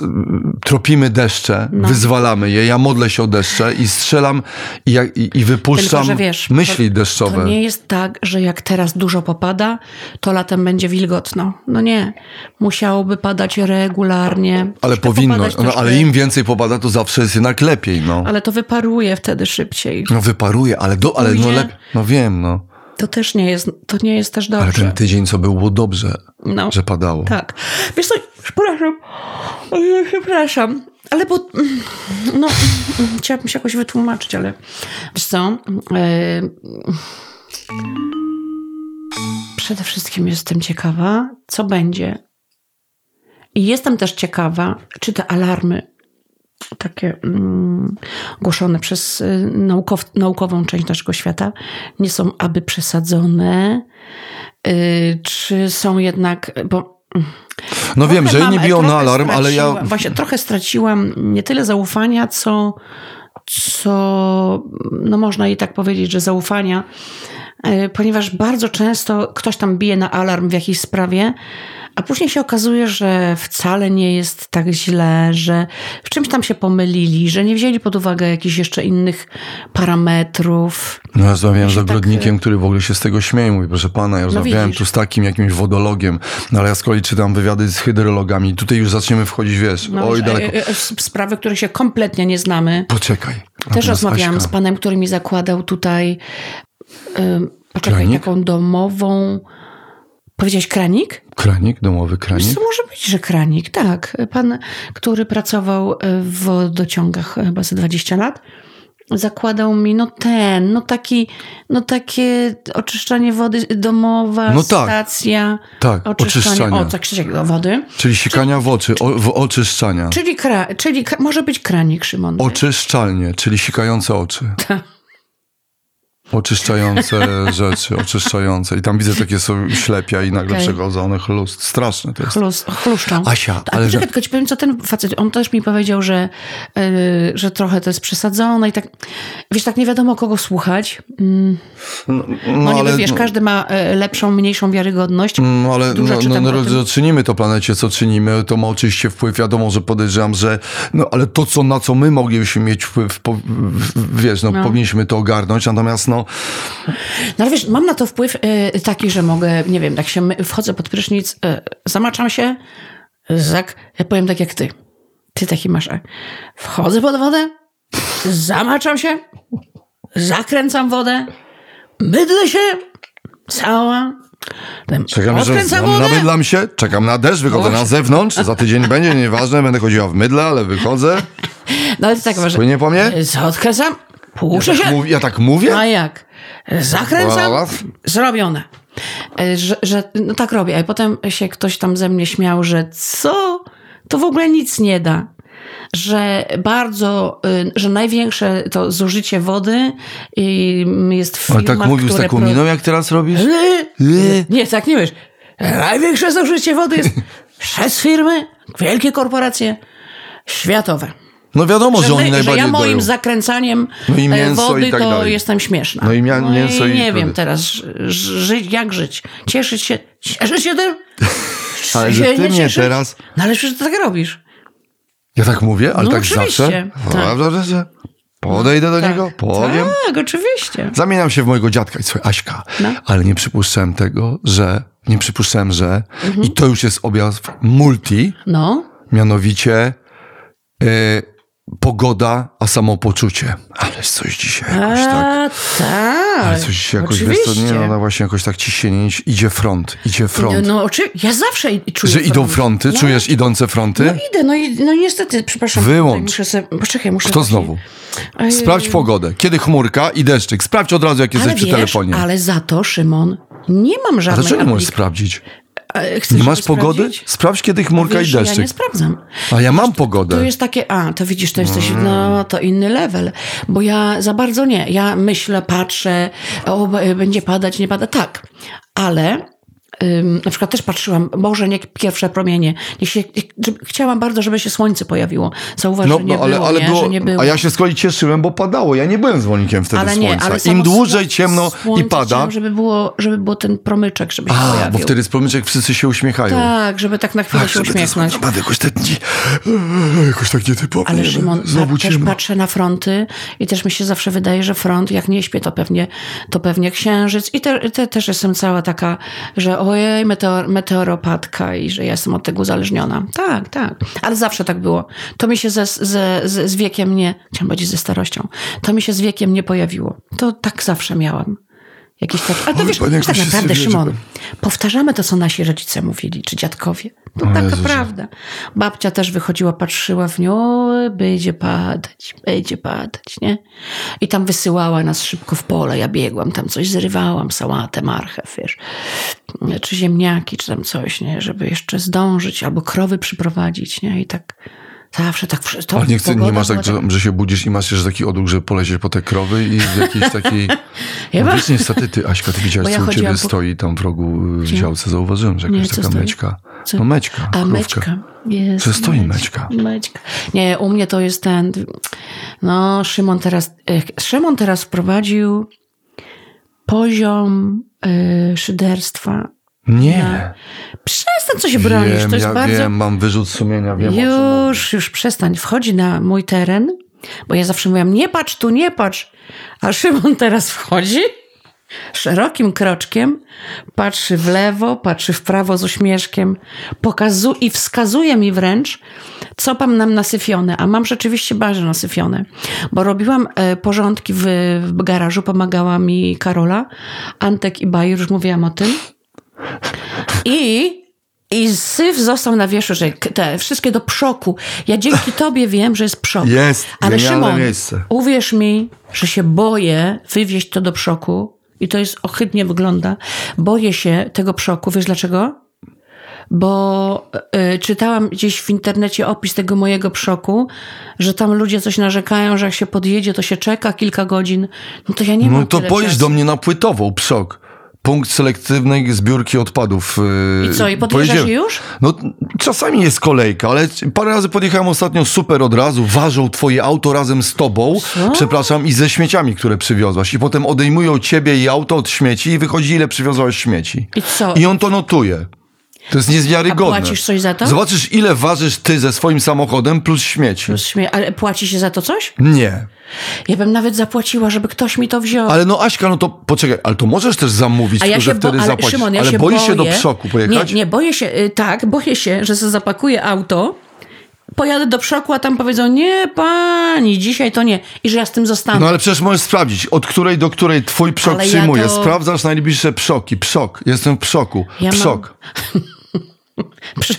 S2: tropimy deszcze,
S1: No.
S2: wyzwalamy je, ja modlę się o deszcze i strzelam i, i, i wypuszczam
S1: Tylko, wiesz,
S2: myśli
S1: to,
S2: deszczowe.
S1: To nie jest tak, że jak teraz dużo popada, to latem będzie wilgotno. No nie. Musiałoby padać regularnie.
S2: ale powinno, no, ale im więcej popada, to zawsze jest jednak lepiej, no.
S1: Ale to wyparuje wtedy szybciej.
S2: No wyparuje, ale, do, ale no lepiej, no wiem, no.
S1: To też nie jest, to nie jest też dobrze.
S2: Ale ten tydzień, co był, było dobrze,
S1: No.
S2: że padało.
S1: Tak. Wiesz co, przepraszam. Przepraszam. Ale bo, no, chciałabym się jakoś wytłumaczyć, ale wiesz co, e, przede wszystkim jestem ciekawa, co będzie. I jestem też ciekawa, czy te alarmy takie mm, głoszone przez y, naukow, naukową część naszego świata nie są aby przesadzone, y, czy są jednak, bo
S2: No wiem, że inni biją na alarm, ale ja...
S1: Właśnie trochę straciłam nie tyle zaufania, co, co no można i tak powiedzieć, że zaufania ponieważ bardzo często ktoś tam bije na alarm w jakiejś sprawie, a później się okazuje, że wcale nie jest tak źle, że w czymś tam się pomylili, że nie wzięli pod uwagę jakichś jeszcze innych parametrów.
S2: No ja rozmawiałem z
S1: się tak,
S2: ogrodnikiem, który w ogóle się z tego śmieje. Mówi, proszę pana, ja rozmawiałem
S1: widzisz.
S2: tu z takim jakimś wodologiem, no ale ja z kolei czytam wywiady z hydrologami. Tutaj już zaczniemy wchodzić, wiesz,
S1: No,
S2: oj
S1: wiesz,
S2: daleko.
S1: sprawy, których się kompletnie nie znamy.
S2: Poczekaj.
S1: Też rozmawiałam
S2: Aśka,
S1: z panem, który mi zakładał tutaj poczekaj,
S2: Kranik?
S1: taką domową. Powiedziałeś kranik?
S2: Kranik, domowy
S1: Wiesz
S2: kranik.
S1: co, może być, że kranik, tak. Pan, który pracował e, w wodociągach e, chyba ze 20 lat, zakładał mi, no ten, no taki, no takie oczyszczanie wody domowa,
S2: No tak.
S1: stacja.
S2: Tak, oczyszczania.
S1: O, tak Krzysiek, do wody.
S2: Czyli sikania w oczy, o, w oczyszczania.
S1: Czyli, kra, czyli kra, może być kranik, Szymon.
S2: Oczyszczalnie, czyli sikające oczy. Oczyszczające rzeczy, oczyszczające. I tam widzę takie są ślepia i nagle
S1: Okej.
S2: przechodzą one chlust. Straszne to jest.
S1: Chlus, chluszczą.
S2: Asia,
S1: A
S2: ale
S1: poczekaj,
S2: że-
S1: tylko ci powiem, co ten facet, on też mi powiedział, że, yy, że trochę to jest przesadzone i tak, wiesz, tak nie wiadomo kogo słuchać. Mm,
S2: No,
S1: No, niby, wiesz,
S2: no,
S1: każdy ma e, lepszą, mniejszą wiarygodność.
S2: No ale
S1: Dużo
S2: no, no, no,
S1: tym.
S2: czynimy to planecie, co czynimy, to ma oczywiście wpływ, wiadomo, że podejrzewam, że no ale to, co, na co my moglibyśmy mieć wpływ, po, w- wiesz, no,
S1: No.
S2: powinniśmy to ogarnąć, natomiast no,
S1: No ale wiesz, mam na to wpływ e, taki, że mogę, nie wiem, tak się wchodzę pod prysznic, e, zamaczam się, zak, ja powiem tak jak ty. Ty taki masz. e, Wchodzę pod wodę, zamaczam się, zakręcam wodę, mydlę się, cała.
S2: Czekam, że namydlam się, czekam na deszcz, wychodzę na zewnątrz, za tydzień będzie, nieważne, będę chodziła w mydle, ale wychodzę,
S1: no ale to tak, że
S2: płynie po mnie,
S1: e, odkręcam, puszczę się,
S2: Mów, ja tak mówię?
S1: A jak? Zakręcam, zrobione. E, Że, że no tak robię. A potem się ktoś tam ze mnie śmiał, że co? To w ogóle nic nie da. Że bardzo, y, że największe to zużycie wody y, jest w
S2: Ale
S1: firmach,
S2: tak mówił z taką
S1: pro-
S2: miną, jak teraz robisz?
S1: Nie, Nie, tak nie wiesz. Największe zużycie wody jest przez firmy, wielkie korporacje światowe.
S2: No wiadomo, że,
S1: Że,
S2: oni
S1: my, że
S2: najbardziej
S1: ja moim
S2: dają.
S1: zakręcaniem
S2: No i
S1: e, wody
S2: i tak
S1: to
S2: dalej.
S1: jestem śmieszna.
S2: No i mia- mięso i
S1: nie
S2: wtedy.
S1: wiem teraz, żyć, jak żyć. Cieszyć się, cieszyć się tym?
S2: Ale że ty
S1: nie cieszyć?
S2: teraz...
S1: No ale przecież ty tak robisz.
S2: Ja tak mówię, ale
S1: No
S2: tak
S1: oczywiście,
S2: zawsze?
S1: tak.
S2: Dobrze, dobrze. Podejdę do
S1: Tak.
S2: niego, powiem.
S1: Tak, oczywiście.
S2: Zamieniam się w mojego dziadka i słuchaj, Aśka,
S1: No.
S2: ale nie przypuszczałem tego, że, nie przypuszczałem, że,
S1: Mhm.
S2: i to już jest objaw multi,
S1: No.
S2: mianowicie y, pogoda, a samopoczucie. Ależ coś dzisiaj jakoś tak,
S1: A, tak.
S2: ale coś dzisiaj jakoś, wiesz
S1: oczywiście.
S2: co, nie, no właśnie jakoś tak ciśnienie, idzie front, idzie front.
S1: No, no oczywiście. Ja zawsze czuję
S2: że idą
S1: front.
S2: fronty,
S1: No.
S2: czujesz idące fronty?
S1: No idę, no, i, no niestety, przepraszam.
S2: Wyłącz.
S1: Muszę sobie, poczekaj, muszę
S2: Kto
S1: właśnie-
S2: znowu? Sprawdź pogodę. Kiedy chmurka i deszczyk. Sprawdź od razu, jak jesteś
S1: ale
S2: przy
S1: wiesz,
S2: telefonie.
S1: Ale za to, Szymon, nie mam
S2: A
S1: żadnej
S2: dlaczego nie możesz sprawdzić?
S1: E, chcesz
S2: masz pogody?
S1: sprawdzić?
S2: Sprawdź, kiedy chmurka
S1: Wiesz,
S2: i
S1: że Ja
S2: deszczyk.
S1: nie sprawdzam.
S2: A ja mam pogodę.
S1: To jest takie, a, to widzisz, to jesteś,
S2: Mm.
S1: no, to inny level. Bo ja za bardzo nie. Ja myślę, patrzę, o, b- będzie padać, nie pada. Tak, ale na przykład też patrzyłam, może nie pierwsze promienie. Niech się, chciałam bardzo, żeby się słońce pojawiło. Zauważ,
S2: No,
S1: że nie
S2: no ale,
S1: było,
S2: ale
S1: nie?
S2: było,
S1: że nie było.
S2: A ja się z kolei cieszyłem, bo padało. Ja nie byłem zwolennikiem wtedy
S1: ale nie,
S2: słońca.
S1: ale
S2: Im dłużej ciemno i pada.
S1: chciałam, żeby było, żeby było ten promyczek, żeby się
S2: A,
S1: pojawił.
S2: bo wtedy z promyczek wszyscy się uśmiechają.
S1: Tak, żeby tak na chwilę
S2: Ach,
S1: się uśmiechnąć.
S2: Naprawdę jakoś te dni, jakoś tak nietypowo.
S1: Ale
S2: nie wiem,
S1: Szymon,
S2: Znowu
S1: też patrzę na fronty i też mi się zawsze wydaje, że front, jak nie śpię, to pewnie, to pewnie księżyc. I te, te, też jestem cała taka, że ojej, meteor, meteoropatka i że ja jestem od tego uzależniona. Tak, tak. Ale zawsze tak było. To mi się ze, ze, z, z wiekiem nie, chciałam powiedzieć ze starością, to mi się z wiekiem nie pojawiło. To tak zawsze miałam. Jakiś tak, ale to wiesz,
S2: panie,
S1: tak naprawdę, Szymon,
S2: wiedzie.
S1: powtarzamy to, co nasi rodzice mówili, czy dziadkowie. To
S2: O
S1: taka
S2: Jezusie.
S1: prawda. Babcia też wychodziła, patrzyła w nią, "O, będzie padać, będzie padać, nie? I tam wysyłała nas szybko w pole. Ja biegłam, tam coś zrywałam, sałatę, marchew, wiesz, czy ziemniaki, czy tam coś, nie? Żeby jeszcze zdążyć, albo krowy przyprowadzić, nie? I tak zawsze tak... To
S2: Ale nie, chcę, nie masz tak, że, że się budzisz i masz jeszcze taki odruch, że polecieć po te krowy i w jakiejś takiej...
S1: Ja
S2: No
S1: ma-
S2: wiesz, niestety ty, Aśka, ty widziałaś,
S1: ja
S2: co u ciebie
S1: po-
S2: stoi tam w rogu y, w działce. Zauważyłem, że jakaś
S1: Nie, co
S2: taka
S1: stoi?
S2: meczka.
S1: Co?
S2: No meczka,
S1: A
S2: krówka.
S1: meczka. Jest,
S2: Że stoi meczka.
S1: Meczka. Nie, u mnie to jest ten. No, Szymon teraz. e, Szymon teraz wprowadził poziom y, szyderstwa.
S2: Nie.
S1: Przestań, co się bronisz.
S2: Wiem,
S1: to jest
S2: ja
S1: bardzo...
S2: wiem, mam wyrzut sumienia, wiem.
S1: Już, już przestań. Wchodzi na mój teren, bo ja zawsze mówiłam, nie patrz tu, nie patrz. A Szymon teraz wchodzi szerokim kroczkiem, patrzy w lewo, patrzy w prawo z uśmieszkiem, pokazu i wskazuje mi wręcz, co mam nam nasyfione. A mam rzeczywiście bardzo nasyfione, bo robiłam e, porządki w, w garażu, pomagała mi Karola, Antek i Bajur, już mówiłam o tym. I i syf został na wierzchu, że te wszystkie do przoku. Ja dzięki tobie wiem, że jest przok.
S2: Jest,
S1: Ale Szymon,
S2: miejsce.
S1: uwierz mi, że się boję wywieźć to do przoku i to jest ohydnie wygląda. Boję się tego przoku. Wiesz dlaczego? Bo y, czytałam gdzieś w internecie opis tego mojego przoku, że tam ludzie coś narzekają, że jak się podjedzie, to się czeka kilka godzin. No to ja nie mam
S2: No to pojedź do mnie na płytową, pszok. Punkt selektywnej zbiórki odpadów. yy,
S1: I co, i podjeżdżasz już?
S2: No czasami jest kolejka, ale parę razy podjechałem ostatnio super od razu, ważą twoje auto razem z tobą,
S1: Co?
S2: przepraszam, i ze śmieciami, które przywiozłaś. I potem odejmują ciebie i auto od śmieci i wychodzi ile przywiozłaś śmieci.
S1: I co?
S2: I on to notuje. To jest niewiarygodne.
S1: A płacisz coś za to?
S2: Zobaczysz, ile ważysz ty ze swoim samochodem plus śmieci.
S1: Plus śmie- Ale płaci się za to coś?
S2: Nie.
S1: Ja bym nawet zapłaciła, żeby ktoś mi to wziął.
S2: Ale no Aśka, no to poczekaj, ale to możesz też zamówić,
S1: A ja
S2: że wtedy
S1: ale
S2: zapłacisz.
S1: Szymon, ja
S2: ale
S1: się
S2: boisz
S1: boję,
S2: się do przoku pojechać?
S1: Nie, nie, boję się, y, tak, boję się, że sobie zapakuję auto, pojadę do przoku, a tam powiedzą, nie pani, dzisiaj to nie. I że ja z tym zostanę.
S2: No ale przecież możesz sprawdzić, od której do której twój przok
S1: Ale ja
S2: przyjmuje.
S1: to-
S2: Sprawdzasz najbliższe przoki. Przok. Jestem w przoku.
S1: Ja mam-
S2: Przok.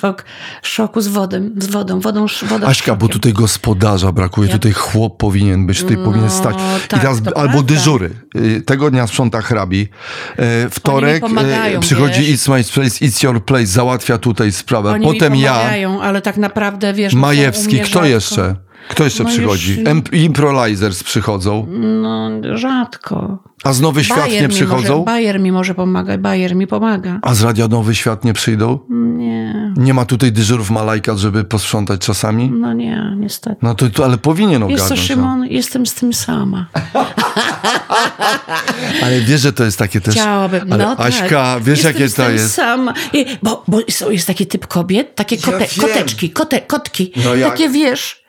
S1: Szok, szoku z wodą, z wodą, wodą, wodą
S2: Aśka, bo tutaj gospodarza brakuje, tutaj chłop powinien być, tutaj powinien stać.
S1: tak,
S2: I teraz, albo
S1: prawda.
S2: dyżury. Y, Tego dnia sprząta hrabi. E, Wtorek e, przychodzi
S1: wiesz.
S2: It's My Place, It's Your Place, załatwia tutaj sprawę.
S1: Oni
S2: Potem
S1: mi
S2: ja,
S1: pomagają, ale tak naprawdę, wiesz... no,
S2: Majewski, kto jeszcze? Kto jeszcze
S1: No już-
S2: przychodzi? Improvisers przychodzą.
S1: No, rzadko.
S2: A z Nowy Świat
S1: Bayer
S2: nie przychodzą?
S1: Może, Bayer mi może pomaga, Bayer mi pomaga.
S2: A z Radia Nowy Świat nie przyjdą?
S1: Nie,
S2: Nie ma tutaj dyżurów Malajka, żeby posprzątać czasami?
S1: no nie, niestety.
S2: No to, to ale powinien
S1: Jest
S2: ogarnąć.
S1: to,
S2: no.
S1: Szymon, jestem z tym sama.
S2: Ale wiesz, że to jest takie też...
S1: Chciałabym.
S2: Ale
S1: no
S2: Aśka,
S1: tak.
S2: wiesz
S1: Jestem
S2: jakie to jest?
S1: Sama. I- Bo, bo jest taki typ kobiet, takie kote,
S2: wiem.
S1: koteczki, kote, kotki.
S2: No jak?
S1: Takie wiesz,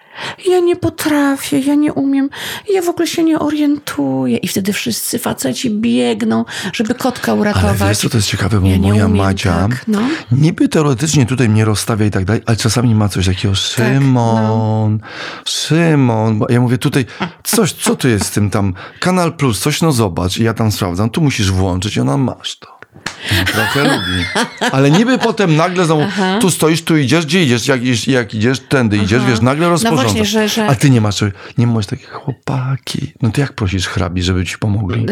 S1: ja nie potrafię, ja nie umiem, ja w ogóle się nie orientuję. I wtedy wszyscy faceci biegną, żeby kotka
S2: Ale
S1: uratować.
S2: wiesz, co to jest ciekawe, bo
S1: Ja
S2: moja
S1: umiem
S2: Madzia
S1: tak, no.
S2: niby teoretycznie tutaj mnie rozstawia i tak dalej, ale czasami ma coś takiego,
S1: Tak,
S2: Szymon,
S1: no.
S2: Szymon, bo ja mówię tutaj, coś, co tu jest z tym tam, Kanal Plus, coś no zobacz i ja tam sprawdzam, tu musisz włączyć i ona masz to. No, Trochę lubi. Ale niby potem nagle znowu, tu stoisz, tu idziesz, gdzie idziesz, jak, idziesz- jak idziesz, tędy idziesz, wiesz, nagle rozporządzasz.
S1: No właśnie, że- że-
S2: A ty nie masz, nie masz takich chłopaki. No to jak prosisz hrabi, żeby ci pomogli?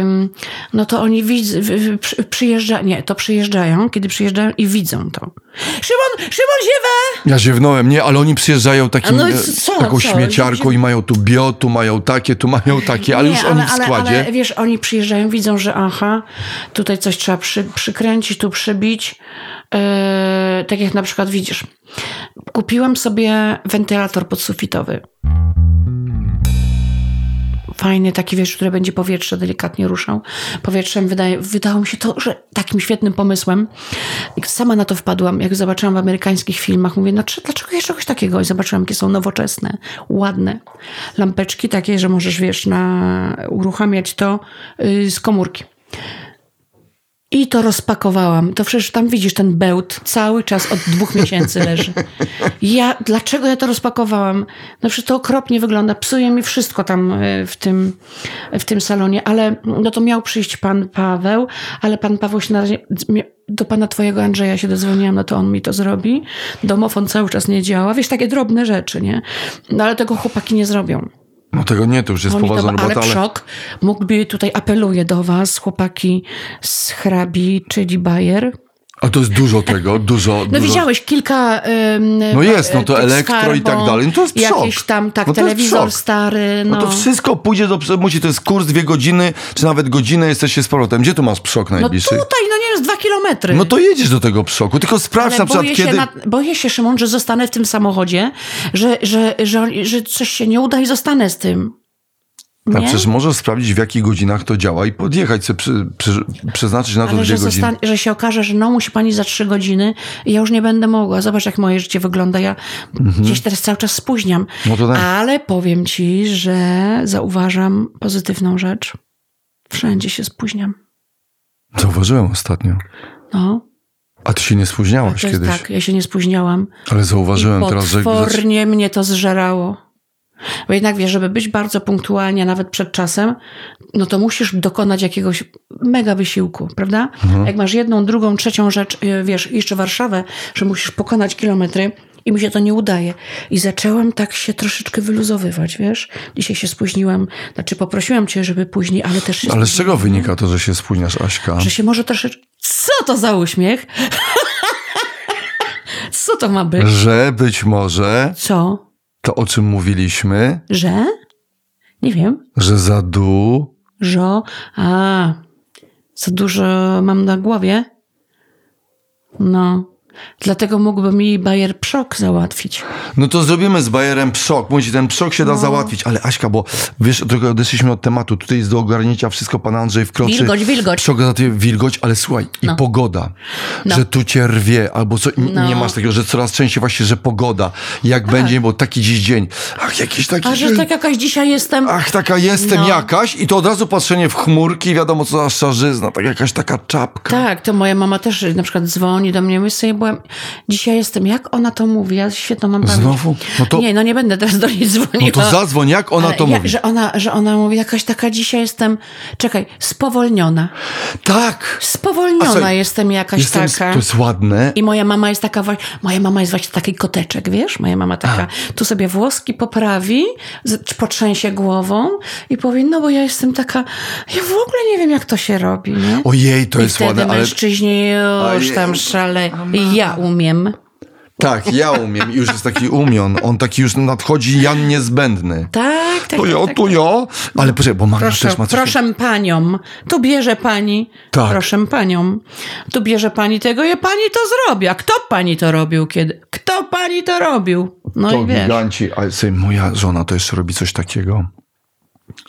S1: Ym, no to oni widzą, przy, przyjeżdżają, nie, to przyjeżdżają, kiedy przyjeżdżają i widzą to. Szymon, Szymon ziewa!
S2: Ja ziewnąłem, nie, ale oni przyjeżdżają takim,
S1: no
S2: e,
S1: co,
S2: taką
S1: co?
S2: śmieciarką i mają tu bio, tu mają takie, tu mają takie, ale
S1: Nie,
S2: już oni w składzie.
S1: Ale, ale wiesz, oni przyjeżdżają, widzą, że aha, tutaj coś trzeba przy, przykręcić, tu przybić. Yy, tak jak na przykład widzisz, kupiłam sobie wentylator podsufitowy. Fajny, taki wiesz, który będzie powietrze delikatnie ruszał. Powietrzem wydaje, wydało mi się to, że takim świetnym pomysłem. Sama na to wpadłam, jak zobaczyłam w amerykańskich filmach. Mówię, no dlaczego jeszcze czegoś takiego? I zobaczyłam, jakie są nowoczesne, ładne lampeczki takie, że możesz, wiesz, na, uruchamiać to yy, z komórki. I to rozpakowałam. To przecież tam widzisz ten bełt cały czas od dwóch miesięcy leży. Ja, dlaczego ja to rozpakowałam? No przecież to okropnie wygląda. Psuje mi wszystko tam e, w tym, w tym salonie, ale no to miał przyjść pan Paweł, ale pan Paweł się na razie, do pana twojego Andrzeja się dozwoniłam, no to on mi to zrobi. Domofon cały czas nie działa. Wiesz, takie drobne rzeczy, nie? No ale tego chłopaki nie zrobią.
S2: No tego nie, to już jest
S1: to,
S2: poważna
S1: ale
S2: robota, ale...
S1: Przok mógłby, tutaj apeluję do was, chłopaki z hrabi, czyli Bayer.
S2: A to jest dużo tego, dużo,
S1: No
S2: dużo...
S1: widziałeś kilka... ym,
S2: No jest, no to
S1: z
S2: elektro i tak dalej. No to jest przok.
S1: Jakieś tam, tak,
S2: No jest
S1: telewizor stary, no.
S2: No to wszystko pójdzie do... Musi, to jest kurs dwie godziny, czy nawet godzinę jesteście z powrotem. Gdzie tu masz przok
S1: no
S2: najbliższy?
S1: tutaj, no nie z dwa kilometry.
S2: No to jedziesz do tego przoku, tylko sprawdź
S1: Ale
S2: na przykład
S1: boję,
S2: kiedy...
S1: się na, boję się, Szymon, że zostanę w tym samochodzie, że, że, że, że coś się nie uda i zostanę z tym.
S2: A
S1: Nie?
S2: przecież możesz sprawdzić, w jakich godzinach to działa i podjechać sobie, przy, przy, przeznaczyć na to
S1: Ale
S2: dwie
S1: że,
S2: godziny.
S1: że się okaże, że no musi pani za trzy godziny i ja już nie będę mogła. Zobacz, jak moje życie wygląda. Ja gdzieś teraz cały czas spóźniam.
S2: Mhm. No to tak.
S1: Ale powiem ci, że zauważam pozytywną rzecz. Wszędzie się spóźniam.
S2: Zauważyłem ostatnio.
S1: No,
S2: A ty się nie spóźniałaś kiedyś.
S1: tak, ja się nie spóźniałam.
S2: Ale zauważyłem teraz, że...
S1: potwornie mnie to zżerało. Bo jednak wiesz, żeby być bardzo punktualnie, nawet przed czasem, no to musisz dokonać jakiegoś mega wysiłku, prawda?
S2: Mhm.
S1: Jak masz jedną, drugą, trzecią rzecz, y, wiesz, jeszcze Warszawę, że musisz pokonać kilometry i mi się to nie udaje. I zaczęłam tak się troszeczkę wyluzowywać, wiesz? Dzisiaj się spóźniłam, znaczy poprosiłam cię, żeby później, ale też
S2: Ale z czego wynika to, że się spóźniasz, Aśka?
S1: Że się może troszeczkę... Co to za uśmiech? Co to ma być?
S2: Że być może
S1: Co?
S2: To, o czym mówiliśmy,
S1: Że? Nie wiem.
S2: że za dół
S1: Żo? A, za dużo mam na głowie? No. Dlatego mógłby mi Bayer Przok załatwić.
S2: No to zrobimy z Bajerem przok. Mówi, ten przok się da załatwić. Ale Aśka, bo wiesz, trochę odeszliśmy od tematu. Tutaj jest do ogarnięcia wszystko. Pan Andrzej wkroczy.
S1: Wilgoć, wilgoć.
S2: Przok za ty wilgoć, ale słuchaj, i
S1: No.
S2: pogoda.
S1: No.
S2: Że tu cię rwie, albo co,
S1: No.
S2: nie masz takiego, że coraz częściej właśnie, że pogoda. Jak będzie, bo taki dziś dzień. Ach, jakiś taki
S1: A że
S2: dzień.
S1: tak jakaś dzisiaj jestem...
S2: Ach, taka jestem
S1: No.
S2: jakaś i to od razu patrzenie w chmurki, wiadomo co za szarzyzna, tak jakaś taka czapka.
S1: Tak, to moja mama też na przykład dzwoni do mnie, my sobie byłam, dzisiaj jestem, jak ona to mówi, ja świetną mam pamięć.
S2: Znowu? No to-
S1: Nie, no nie będę teraz do niej dzwoniła.
S2: No to zadzwoń, jak ona to
S1: ja,
S2: mówi.
S1: Że ona, że ona mówi, jakaś taka dzisiaj jestem, czekaj, spowolniona.
S2: Tak. A
S1: Spowolniona jestem jakaś
S2: Jestem,
S1: taka.
S2: to jest ładne.
S1: I moja mama jest taka, moja mama jest właśnie taki koteczek, wiesz? Moja mama taka, tu sobie włoski poprawi, potrzęsie głową i powie, no bo ja jestem taka, ja w ogóle nie wiem, jak to się robi, nie?
S2: Ojej, to
S1: I
S2: jest
S1: wtedy
S2: ładne, ale
S1: mężczyźni już tam szale, ja umiem.
S2: tak, ja umiem. Już jest taki umion. On taki już nadchodzi Jan niezbędny.
S1: Tak, tak,
S2: To
S1: tak,
S2: ja,
S1: tak.
S2: to ja. Ale poczekaj, bo Magda
S1: Proszę,
S2: też ma coś...
S1: proszę panią, tu bierze pani,
S2: Tak.
S1: proszę panią, tu bierze pani tego, ja pani to zrobi. A kto pani to robił kiedy? Kto pani to robił? No
S2: To
S1: i wiesz.
S2: giganci. Ale sobie, moja żona to jeszcze robi coś takiego.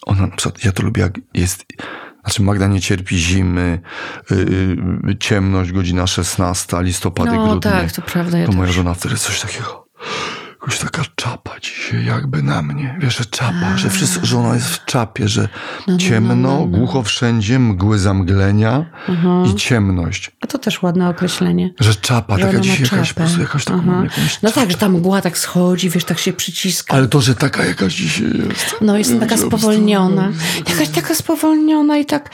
S2: Ona, ja to lubię jak jest... Znaczy Magda nie cierpi zimy, yy, ciemność, godzina 16, listopady,
S1: No
S2: grudnie.
S1: tak, to prawda. Ja
S2: To moja żona wtedy coś takiego. Jakoś taka czapa dzisiaj jakby na mnie. Wiesz, że czapa, że wszyscy, że ona jest w czapie, że
S1: no,
S2: ciemno,
S1: no, no.
S2: głucho wszędzie, mgły zamglenia i ciemność.
S1: A to też ładne określenie.
S2: Że czapa,
S1: Że
S2: taka
S1: ma
S2: dzisiaj jakaś, po jakaś taką
S1: Aha.
S2: jakąś
S1: No
S2: czapę.
S1: tak, że ta mgła tak schodzi, wiesz, tak się przyciska.
S2: Ale to, że taka jakaś dzisiaj jest.
S1: No jest taka spowolniona. Jakaś taka spowolniona i tak,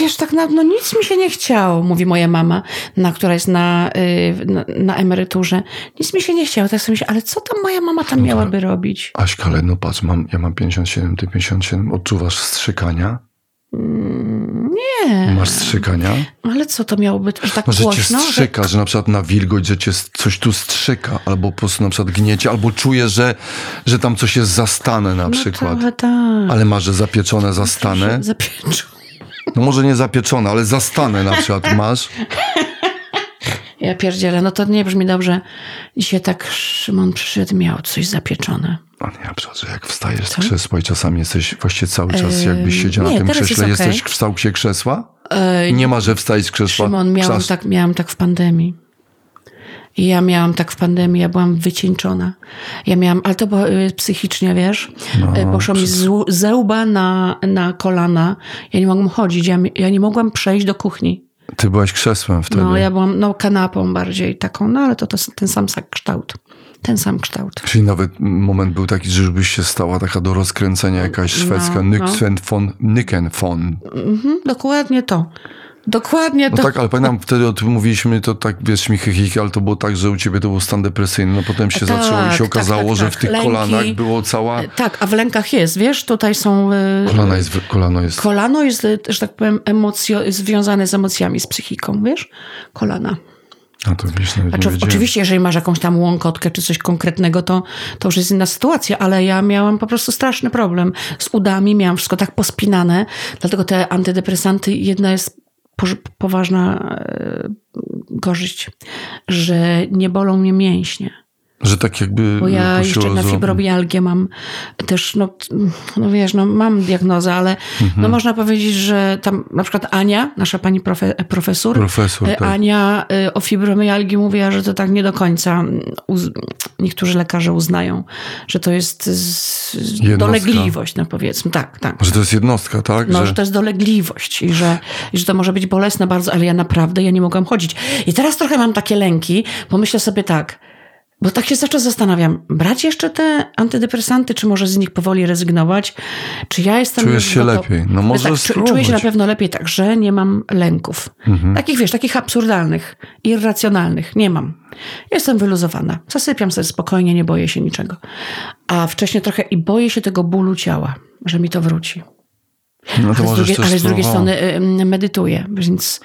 S1: wiesz, tak na, no nic mi się nie chciało, mówi moja mama, na, która jest na, y, na, na emeryturze. Nic mi się nie chciało. Tak sobie myślę, ale co tam moja mama tam miałaby robić?
S2: Aśka, ale no patrz, mam, ja mam 57, ty 57. Odczuwasz wstrzykania?
S1: Nie,
S2: Masz wstrzykania?
S1: ale co to miało być, że tak
S2: No, że cię
S1: głośno? że-
S2: strzyka, że na przykład na wilgoć, że cię coś tu strzyka, albo po prostu na przykład gniecie, albo czujesz, że, że tam coś jest zastane na
S1: No
S2: przykład.
S1: tak.
S2: Ale masz, że zapieczone zastane.
S1: Zapieczą.
S2: No może nie zapieczone, ale zastane na przykład masz.
S1: Ja pierdzielę, no to nie brzmi dobrze. Dzisiaj tak Szymon przyszedł, miał coś zapieczone.
S2: A nie, na przykład, że jak wstajesz z krzesła i czasami jesteś właściwie cały czas, jakbyś siedział
S1: nie,
S2: na tym krześle,
S1: jest okej.
S2: jesteś w kształcie krzesła?
S1: E,
S2: Nie ma, że wstajesz z krzesła.
S1: Szymon, miałam tak, miałam tak w pandemii. I ja miałam tak w pandemii, ja byłam wycieńczona. Ja miałam, ale to było y, psychicznie, wiesz.
S2: No,
S1: Y, Poszło mi z, łu- ze łba na, na kolana. Ja nie mogłam chodzić, ja, ja nie mogłam przejść do kuchni.
S2: Ty byłaś krzesłem wtedy.
S1: No, ja byłam no, kanapą bardziej taką, no ale to, to ten sam kształt. Ten sam kształt.
S2: Czyli nawet moment był taki, że już byś się stała taka do rozkręcenia jakaś szwedzka
S1: no.
S2: Nyksen von Nykenfon.
S1: Mhm, dokładnie to. Dokładnie
S2: No
S1: to.
S2: tak, ale pamiętam wtedy o tym mówiliśmy, to tak wiesz, śmichy, chichy, ale to było tak, że u ciebie to był stan depresyjny. No potem się
S1: Tak,
S2: zaczęło i się
S1: tak,
S2: okazało,
S1: tak,
S2: że
S1: tak.
S2: w tych
S1: Lęki.
S2: kolanach było cała...
S1: Tak, a w lękach jest, wiesz, tutaj są... y,
S2: Kolana jest, kolano jest...
S1: Kolano jest, y, że tak powiem, emocjo, związane z emocjami, z psychiką, wiesz? Kolana.
S2: A to wiesz, nawet
S1: Znaczy, oczywiście, jeżeli masz jakąś tam łąkotkę czy coś konkretnego, to, to już jest inna sytuacja, ale ja miałam po prostu straszny problem z udami, miałam wszystko tak pospinane, dlatego te antydepresanty, jedna jest poważna e, korzyść, że nie bolą mnie mięśnie.
S2: Że tak jakby...
S1: Bo ja jeszcze na fibromialgię mam też, no, no wiesz, no mam diagnozę, ale
S2: Mhm.
S1: no można powiedzieć, że tam na przykład Ania, nasza pani profe, profesor,
S2: Profesor,
S1: e,
S2: tak.
S1: Ania e, o fibromialgii mówiła, że to tak nie do końca mm, uz, niektórzy lekarze uznają, że to jest z,
S2: Jednostka.
S1: dolegliwość, no powiedzmy, tak, tak.
S2: Że to jest jednostka, tak?
S1: No, że...
S2: że...
S1: to jest dolegliwość i że, i że to może być bolesne bardzo, ale ja naprawdę, ja nie mogłam chodzić. I teraz trochę mam takie lęki, bo myślę sobie tak, bo tak się czas zastanawiam, brać jeszcze te antydepresanty, czy może z nich powoli rezygnować? Czy ja jestem...
S2: Czujesz się
S1: gotowa?
S2: lepiej. No możesz
S1: tak, czu- Czuję się na
S2: spróbować.
S1: pewno lepiej tak, że nie mam lęków.
S2: Mhm.
S1: Takich, wiesz, takich absurdalnych, irracjonalnych. Nie mam. Jestem wyluzowana. Zasypiam sobie spokojnie, nie boję się niczego. A wcześniej trochę i boję się tego bólu ciała, że mi to wróci.
S2: No to
S1: Ale z,
S2: możesz
S1: drugiej,
S2: też
S1: ale z drugiej strony y, medytuję, więc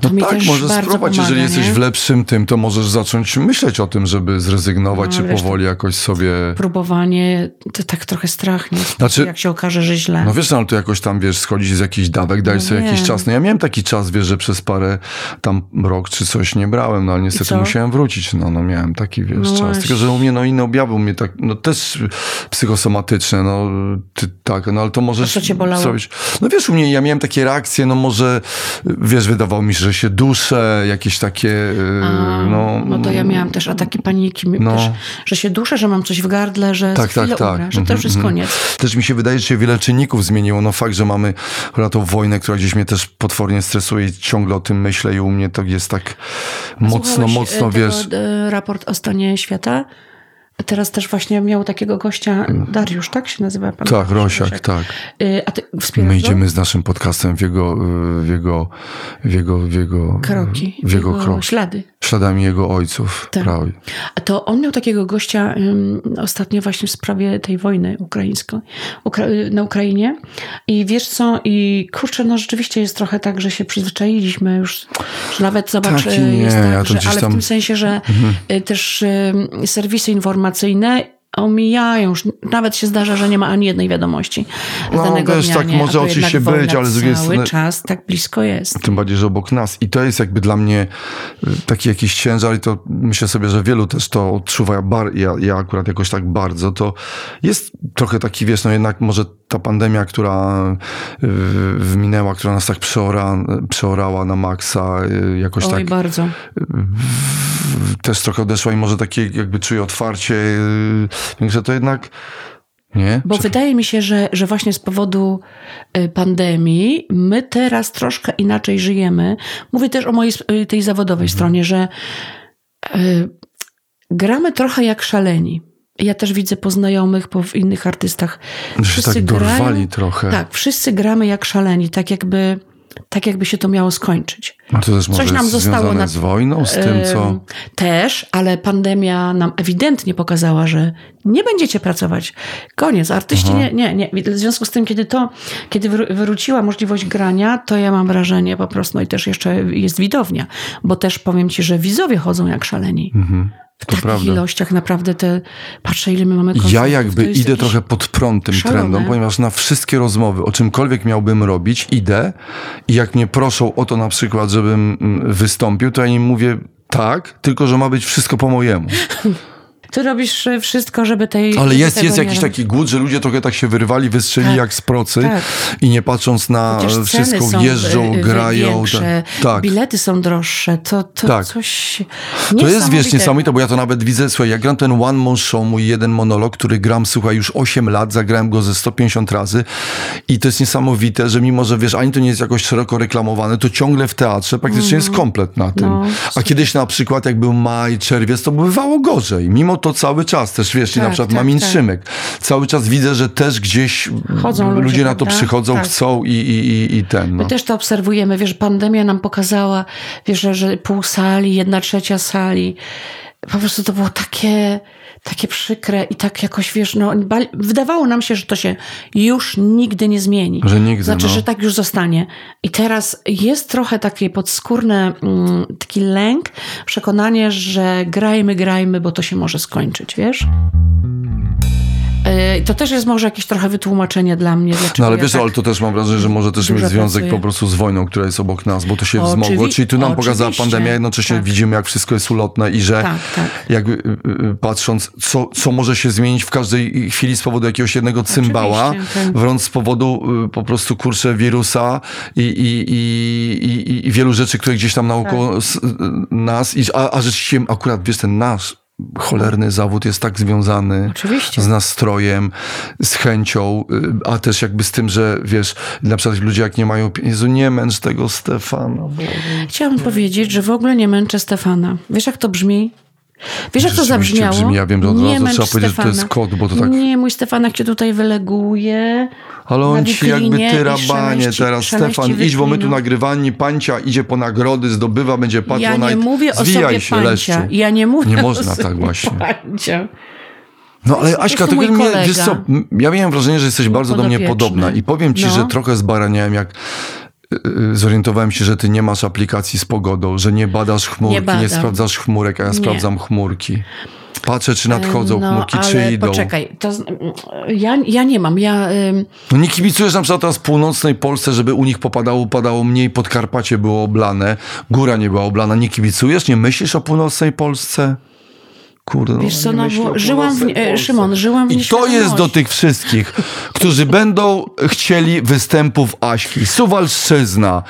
S1: to
S2: No
S1: mi
S2: tak,
S1: też
S2: możesz
S1: bardzo
S2: spróbować.
S1: pomaga,
S2: Jeżeli jesteś
S1: nie?
S2: w lepszym tym, to możesz zacząć myśleć o tym, żeby zrezygnować,
S1: No,
S2: czy
S1: wiesz,
S2: powoli jakoś sobie...
S1: Próbowanie, to tak trochę strach, nie?
S2: Znaczy-
S1: jak się okaże, że źle.
S2: No wiesz, no, ale to jakoś tam, wiesz, schodzić z jakichś dawek, daj
S1: No
S2: sobie jakiś czas. No ja miałem taki czas, wiesz, że przez parę tam rok czy coś nie brałem, no ale niestety musiałem wrócić. No, no miałem taki, wiesz,
S1: No
S2: czas.
S1: właśnie.
S2: Tylko, że u mnie, no inne objawy, u mnie tak, no też psychosomatyczne, no ty, tak, no ale to możesz
S1: A co cię bolało?
S2: zrobić. No wiesz, u mnie, ja miałem takie reakcje, no może, wiesz, wydawało mi się, że się duszę, jakieś takie,
S1: A,
S2: no...
S1: no to ja miałam też ataki paniki,
S2: No.
S1: też, że się duszę, że mam coś w gardle, że
S2: Tak, tak, tak.
S1: umrę, że to
S2: Mhm,
S1: już jest
S2: mhm.
S1: koniec.
S2: Też mi się wydaje, że się wiele czynników zmieniło. No fakt, że mamy tą wojnę, która gdzieś mnie też potwornie stresuje i ciągle o tym myślę i u mnie to jest tak mocno,
S1: Słuchałeś,
S2: mocno,
S1: e,
S2: wiesz...
S1: Tego, e, raport o stanie świata. Teraz też właśnie miał takiego gościa, Dariusz, tak się nazywa pan?
S2: Tak, Rosiak, tak.
S1: E, A ty wspierasz
S2: My
S1: go?
S2: idziemy z naszym podcastem w jego, w jego, w jego, w jego...
S1: kroki,
S2: W jego krok.
S1: ślady.
S2: Śladami jego ojców.
S1: Tak.
S2: Prawie.
S1: A to on miał takiego gościa ym, ostatnio właśnie w sprawie tej wojny ukraińskiej Ukra na Ukrainie. I wiesz co, i kurczę, no rzeczywiście jest trochę tak, że się przyzwyczailiśmy już, że nawet zobacz,
S2: Tak
S1: y,
S2: nie,
S1: jest tak,
S2: ja
S1: że, ale
S2: tam- Mhm.
S1: w tym sensie, że y, też y, serwisy informacyjne informacyjne omijają już, nawet się zdarza, że nie ma ani jednej wiadomości
S2: No,
S1: danego
S2: wiesz,
S1: dnia,
S2: tak
S1: nie?
S2: może oczywiście być, ale z drugiej
S1: cały
S2: strony-
S1: czas tak blisko jest.
S2: Tym bardziej, że obok nas. I to jest jakby dla mnie y, taki jakiś ciężar i to myślę sobie, że wielu też to odczuwa. Bar, ja, ja akurat jakoś tak bardzo. To jest trochę taki, wiesz, no jednak może ta pandemia, która y, wminęła, która nas tak przeora, przeorała na maksa, y, jakoś
S1: Oj,
S2: tak
S1: bardzo.
S2: też trochę odeszła i może takie jakby czuję otwarcie, większe to jednak nie?
S1: Bo
S2: Czy-
S1: wydaje mi się, że, że właśnie z powodu y, pandemii my teraz troszkę inaczej żyjemy. Mówię też o mojej y, tej zawodowej
S2: Mhm.
S1: stronie, że y, gramy trochę jak szaleni. Ja też widzę po znajomych, po innych artystach.
S2: Się tak dorwali trochę.
S1: Tak, wszyscy gramy jak szaleni, tak jakby, tak jakby się to miało skończyć.
S2: A to też może
S1: Coś nam zostało na-
S2: z wojną, z tym, co...
S1: Też, ale pandemia nam ewidentnie pokazała, że nie będziecie pracować. Koniec. Artyści nie, nie, nie. W związku z tym, kiedy to, kiedy wró- wróciła możliwość grania, to ja mam wrażenie po prostu, no i też jeszcze jest widownia, bo też powiem ci, że widzowie chodzą jak szaleni.
S2: Mhm.
S1: W
S2: To
S1: takich
S2: prawda.
S1: ilościach naprawdę te, patrzę ile my mamy.
S2: Ja jakby idę trochę pod prąd tym
S1: szalone.
S2: trendom, ponieważ na wszystkie rozmowy, o czymkolwiek miałbym robić, idę i jak mnie proszą o to na przykład, żebym mm, wystąpił, to ja im mówię tak, tylko że ma być wszystko po mojemu.
S1: Ty robisz y, wszystko, żeby tej...
S2: Ale jest, jest jakiś
S1: robić.
S2: taki głód, że ludzie trochę tak się wyrywali, wystrzeli
S1: Tak,
S2: jak z procy
S1: tak.
S2: i nie patrząc na
S1: Chociaż
S2: wszystko,
S1: są,
S2: jeżdżą,
S1: y, y,
S2: grają.
S1: Większe,
S2: tak.
S1: Bilety są droższe, to, to
S2: Tak.
S1: coś
S2: To jest, wiesz, niesamowite, bo ja to nawet widzę, słuchaj, ja gram ten one man show, mój jeden monolog, który gram, słuchaj, już 8 lat, zagrałem go ze 150 razy i to jest niesamowite, że mimo, że wiesz, ani to nie jest jakoś szeroko reklamowane, to ciągle w teatrze praktycznie jest komplet na tym.
S1: No,
S2: A kiedyś na przykład, jak był maj, czerwiec, to bywało gorzej. Mimo to cały czas też, wiesz,
S1: Tak,
S2: na przykład
S1: tak,
S2: Mamin
S1: tak.
S2: Szymek. Cały czas widzę, że też gdzieś
S1: Chodzą
S2: ludzie,
S1: ludzie,
S2: na to przychodzą,
S1: Tak.
S2: chcą i, i, i, ten, no.
S1: My też to obserwujemy, wiesz, pandemia nam pokazała, wiesz, że pół sali, jedna trzecia sali, po prostu to było takie, takie przykre i tak jakoś, wiesz, no, bali- wydawało nam się, że to się już nigdy nie zmieni.
S2: Że nigdy,
S1: Znaczy,
S2: no.
S1: że tak już zostanie. I teraz jest trochę takie podskórne, mm, taki lęk, przekonanie, że grajmy, grajmy, bo to się może skończyć, wiesz? E, to też jest może jakieś trochę wytłumaczenie dla mnie.
S2: No ale wiesz,
S1: ja tak
S2: ale to też mam wrażenie, że może też mieć związek
S1: pracuję.
S2: po prostu z wojną, która jest obok nas, bo to się
S1: Oczywi-
S2: wzmogło. Czyli tu nam pokazała pandemia, jednocześnie
S1: Tak.
S2: widzimy, jak wszystko jest ulotne i że
S1: Tak, tak.
S2: jakby y, y, patrząc, co, co może się zmienić w każdej chwili z powodu jakiegoś jednego cymbała,
S1: tak.
S2: wrąc z powodu y, po prostu kurczę wirusa i, i, i, i, wielu rzeczy, które gdzieś tam naokoło
S1: Tak.
S2: y, nas, i, a, a rzeczywiście akurat, wiesz, ten nasz cholerny zawód jest tak związany
S1: Oczywiście.
S2: z nastrojem, z chęcią, y, a też jakby z tym, że wiesz, na przykład ludzie jak nie mają, pi- Jezu, nie męcz tego Stefana. Bo...
S1: Chciałam powiedzieć, że w ogóle nie męczę Stefana. Wiesz, jak to brzmi? Wiesz, jak to zabrzmiało?
S2: brzmi, ja wiem, że od
S1: nie
S2: razu trzeba powiedzieć, że to jest bo to tak-
S1: Nie, mój Stefanek cię tutaj wyleguje.
S2: Ale on ci jakby
S1: i
S2: tyrabanie teraz, Stefan, idź, bo my tu nagrywani, pancia idzie po nagrody, zdobywa, będzie
S1: Ja
S2: patronat.
S1: nie mówię o
S2: Zwijaj
S1: sobie
S2: się,
S1: pancia.
S2: leszczu.
S1: Ja nie mówię
S2: Nie
S1: o
S2: można tak właśnie.
S1: pancia.
S2: No ale Aśka, to mnie, wiesz co, ja miałem wrażenie, że jesteś bardzo do mnie podobna i powiem ci,
S1: No.
S2: że trochę zbaraniałem, jak zorientowałem się, że ty nie masz aplikacji z pogodą, że nie badasz chmurki, nie,
S1: badam.
S2: sprawdzasz chmurek, a ja
S1: Nie.
S2: sprawdzam chmurki. Patrzę, czy nadchodzą
S1: no,
S2: chmurki, czy idą.
S1: poczekaj, to, ja, ja nie mam, ja... Ym,
S2: No nie kibicujesz na przykład teraz północnej Polsce, żeby u nich popadało, padało mniej, Podkarpacie było oblane, góra nie była oblana. Nie kibicujesz? Nie myślisz o północnej Polsce? Kurde, no,
S1: Wiesz co, no, bo żyłam w, e. Szymon, żyłam w
S2: I to jest do tych wszystkich, którzy będą chcieli występów Aśki. Suwalszczyzna,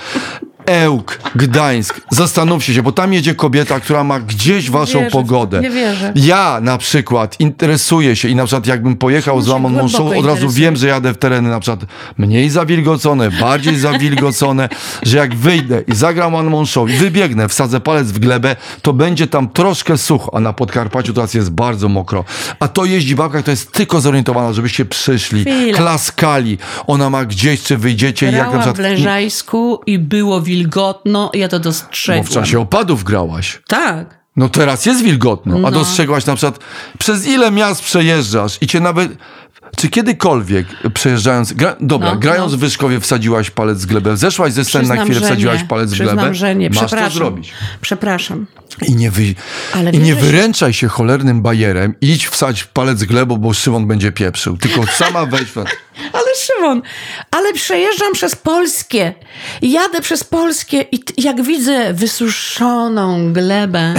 S2: Ełk, Gdańsk. Zastanówcie się, bo tam jedzie kobieta, która ma gdzieś waszą
S1: wierzę
S2: pogodę.
S1: nie wierzę.
S2: Ja na przykład interesuję się i na przykład jakbym pojechał z
S1: się
S2: Lamon Monszą, od razu wiem, że jadę w tereny na przykład mniej zawilgocone, bardziej zawilgocone, że jak wyjdę i zagram One Man Show i wybiegnę, wsadzę palec w glebę, to będzie tam troszkę sucho, a na Podkarpaciu teraz jest bardzo mokro. A to jeździ babka, to jest tylko zorientowana, żebyście przyszli,
S1: Chwila.
S2: klaskali. Ona ma gdzieś, czy wyjdziecie i jak na
S1: Grałam w
S2: przykład...
S1: Leżajsku i było wilgotno, ja to
S2: Bo
S1: dostrzegłam.
S2: w czasie opadów grałaś.
S1: Tak.
S2: No teraz jest wilgotno, a
S1: No.
S2: dostrzegłaś na przykład, przez ile miast przejeżdżasz i cię nawet... Czy kiedykolwiek przejeżdżając... Gra, dobra,
S1: No,
S2: grając
S1: no.
S2: w Wyszkowie wsadziłaś palec z glebę, zeszłaś ze sceny na chwilę, wsadziłaś palec w glebę,
S1: że nie.
S2: masz to zrobić.
S1: Przepraszam.
S2: I nie, wy...
S1: Ale
S2: I nie
S1: że-
S2: wyręczaj się cholernym bajerem, idź wsadź palec w glebę, bo Szymon będzie pieprzył. Tylko sama wejdź... w-
S1: Ale Szymon, ale przejeżdżam przez Polskie. Jadę przez Polskie i jak widzę wysuszoną glebę,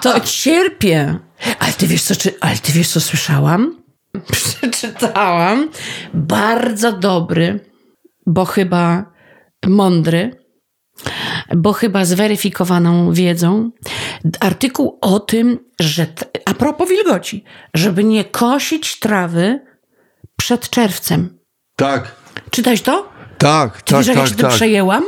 S1: to cierpię. Ale ty wiesz co, czy, ale ty wiesz co słyszałam? Przeczytałam. Bardzo dobry, bo chyba mądry, bo chyba zweryfikowaną wiedzą, artykuł o tym, że a propos wilgoci, żeby nie kosić trawy przed czerwcem.
S2: Tak,
S1: Czytałeś to?
S2: tak,
S1: Ty
S2: tak,
S1: wiesz, jak
S2: tak,
S1: się tym
S2: tak.
S1: przejęłam?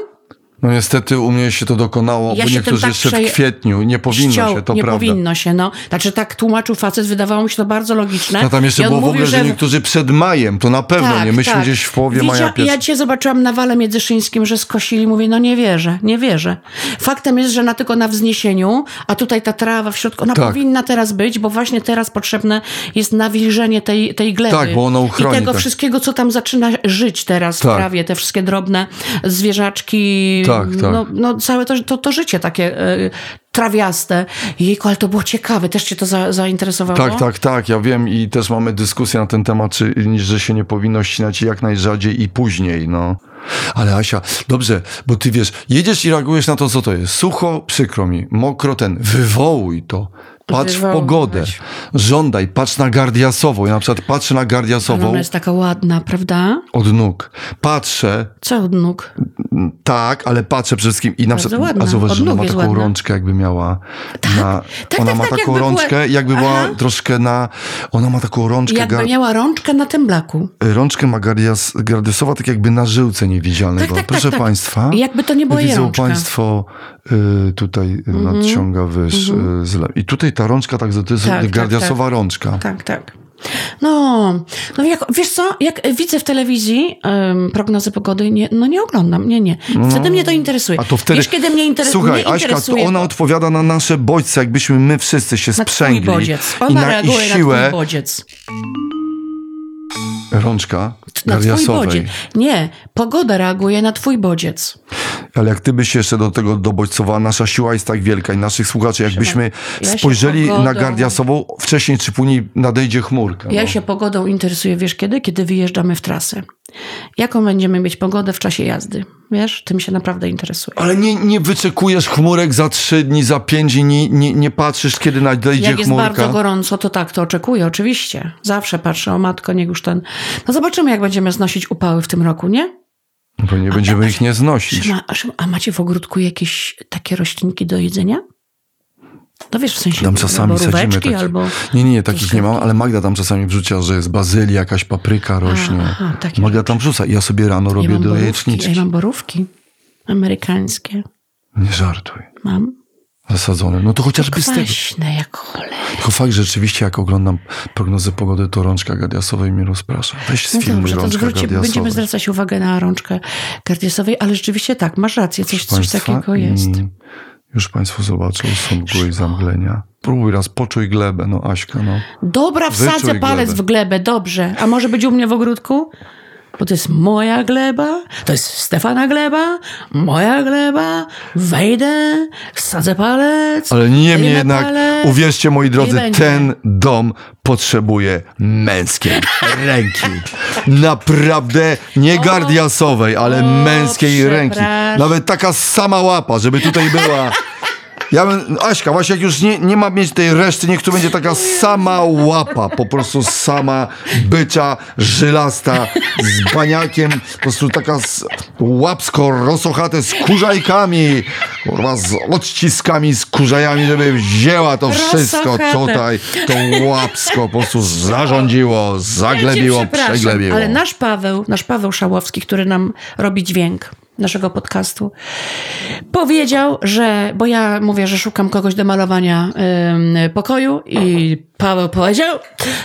S2: No niestety u mnie się to dokonało,
S1: Ja
S2: bo niektórzy
S1: tak
S2: jeszcze
S1: przeje-
S2: w kwietniu. Nie powinno
S1: Ściął-
S2: się, to
S1: nie
S2: prawda.
S1: powinno się, no. Znaczy tak tłumaczył facet, wydawało mi się to bardzo logiczne.
S2: No tam jeszcze było w ogóle, że niektórzy przed majem, to na pewno
S1: Tak,
S2: nie. Myśmy
S1: tak.
S2: gdzieś w połowie
S1: Widzia-
S2: maja pierwszy.
S1: Ja cię zobaczyłam na wale międzyszyńskim, że skosili. Mówię, no nie wierzę, nie wierzę. Faktem jest, że na tylko na wzniesieniu, a tutaj ta trawa w środku, ona
S2: Tak.
S1: powinna teraz być, bo właśnie teraz potrzebne jest nawilżenie tej, tej gleby.
S2: Tak, bo ona uchroni,
S1: I tego
S2: tak.
S1: wszystkiego, co tam zaczyna żyć teraz
S2: Tak.
S1: w trawie, te wszystkie drobne zwierzaczki.
S2: Tak, tak.
S1: No, no całe to, to, to życie takie e, trawiaste. Jejku, ale to było ciekawe. Też cię to za, zainteresowało?
S2: Tak, tak, tak. Ja wiem i też mamy dyskusję na ten temat, czy, że się nie powinno ścinać jak najrzadziej i później, no. Ale Asia, dobrze, bo ty wiesz, jedziesz i reagujesz na to, co to jest. Sucho, przykro mi, mokro ten, wywołuj to. Patrz w pogodę, żądaj, patrz na gardiasową. Ja na przykład patrzę na gardiasową
S1: ona jest taka ładna, prawda?
S2: od nóg. Patrzę,
S1: Co od nóg?
S2: Tak, ale patrzę przede wszystkim i na
S1: Bardzo
S2: przykład,
S1: ładna.
S2: a zauważ, że ona ma taką
S1: ładna.
S2: rączkę jakby miała na,
S1: tak,
S2: ona
S1: tak,
S2: ma
S1: tak,
S2: taką
S1: jakby była-
S2: rączkę, jakby była
S1: Aha.
S2: troszkę na, ona ma taką rączkę,
S1: Jakby
S2: gar,
S1: miała rączkę na temblaku.
S2: rączkę ma gardias, gardiasowa tak jakby na żyłce niewidzialnej.
S1: Tak,
S2: była.
S1: tak,
S2: Proszę
S1: tak, tak.
S2: Państwa,
S1: jakby to nie była jej
S2: widzą
S1: rączka. Mhm.
S2: Państwo y, tutaj y, nadciąga wyż, y, z i tutaj ta rączka, tak, to jest
S1: Tak, tak,
S2: gardiasowa rączka.
S1: Tak, tak. No, no jak, wiesz co, jak widzę w telewizji em, prognozy pogody, nie, no nie oglądam, nie, nie. Wtedy mnie to interesuje.
S2: A to wtedy.
S1: Wiesz, kiedy mnie, interes-
S2: Słuchaj,
S1: mnie
S2: Aśka, to
S1: interesuje...
S2: ona odpowiada na nasze bodźce, jakbyśmy my wszyscy się
S1: na
S2: sprzęgli.
S1: bodziec.
S2: I
S1: Ona
S2: na i
S1: reaguje na twój
S2: siłę
S1: bodziec.
S2: rączka
S1: Na twój bodziec. Nie, pogoda reaguje na twój bodziec.
S2: Ale jak ty byś jeszcze do tego dobodźcowała, nasza siła jest tak wielka i naszych słuchaczy, jakbyśmy
S1: ja
S2: spojrzeli
S1: pogodą-
S2: na Gardiasową, wcześniej czy później nadejdzie chmurka.
S1: Ja
S2: no.
S1: się pogodą interesuję, wiesz kiedy? Kiedy wyjeżdżamy w trasę. Jaką będziemy mieć pogodę w czasie jazdy? Wiesz, tym się naprawdę interesuje.
S2: Ale nie, nie wyczekujesz chmurek za trzy dni, za pięć dni, nie, nie, patrzysz, kiedy nadejdzie
S1: Jak jest
S2: chmurka.
S1: bardzo gorąco, to tak, to oczekuję, oczywiście. Zawsze patrzę, o matko, niech już ten... No zobaczymy, jak będziemy znosić upały w tym roku, nie?
S2: Pewnie będziemy ich nie znosić.
S1: Ma, a, a macie w ogródku jakieś takie roślinki do jedzenia? No wiesz, w sensie
S2: Tam czasami sadzimy takie.
S1: albo...
S2: Nie, nie, nie, takich nie mam, ale Magda tam czasami wrzucia, że jest bazylia, jakaś papryka rośnie.
S1: aha, takie
S2: Magda tam wrzuca i ja sobie rano
S1: Ja
S2: robię
S1: mam
S2: do jajeczniczki.
S1: ja mam borówki amerykańskie.
S2: Nie żartuj.
S1: Mam.
S2: Zasadzone. No to chociażby z tego.
S1: Kwaśne jak cholera.
S2: Tylko fakt, że rzeczywiście jak oglądam prognozę pogody, to rączka Gadiasowej mnie rozprasza. Weź z
S1: No
S2: filmu
S1: dobrze, to
S2: rączka
S1: zwróćcie, będziemy
S2: Gadiasowej.
S1: zwracać uwagę na rączkę Gardiasowej, ale rzeczywiście tak, masz rację, coś, coś takiego jest.
S2: i Już Państwo zobaczą, są mgły i zamglenia. Próbuj raz, poczuj glebę, no Aśka, no.
S1: Dobra, wsadzę
S2: Wyczuj
S1: palec
S2: glebę.
S1: w glebę, dobrze. A może być u mnie w ogródku? Bo to jest moja gleba, to jest Stefana gleba, moja gleba, wejdę, wsadzę palec.
S2: Ale niemniej jednak,
S1: palec.
S2: uwierzcie moi drodzy, ten dom potrzebuje męskiej ręki. Naprawdę nie gardiasowej, ale
S1: o,
S2: męskiej ręki. Nawet taka sama łapa, żeby tutaj była. Ja bym, Aśka, właśnie jak już nie, nie ma mieć tej reszty, niech tu będzie taka sama łapa, po prostu sama bycza, żylasta, z baniakiem, po prostu taka z, łapsko rosochate z kurzajkami, kurwa, z odciskami, z kurzajami, żeby wzięła to wszystko
S1: Rosochate.
S2: tutaj, to łapsko po prostu zarządziło,
S1: Ja
S2: zaglebiło,
S1: przepraszam,
S2: przeglebiło.
S1: Ale nasz Paweł, nasz Paweł Szałowski, który nam robi dźwięk naszego podcastu, powiedział, że, bo ja mówię, że szukam kogoś do malowania ym, pokoju i Paweł powiedział,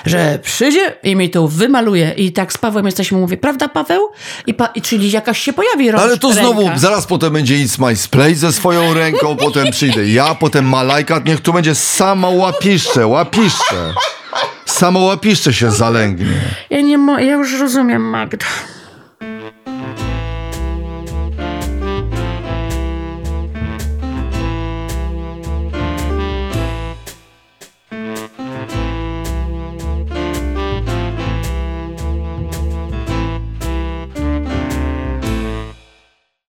S1: że przyjdzie i mi to wymaluje. I tak z Pawłem jesteśmy, mówię, prawda Paweł? I, pa, i czyli jakaś się pojawi rącz,
S2: Ale to znowu,
S1: ręka.
S2: zaraz potem będzie It's My Splay ze swoją ręką, potem przyjdę ja, potem Malajka, niech tu będzie sama łapiszcze, łapiszcze. Samo łapiszcze się zalęgnie.
S1: Ja nie ja już rozumiem, Magda.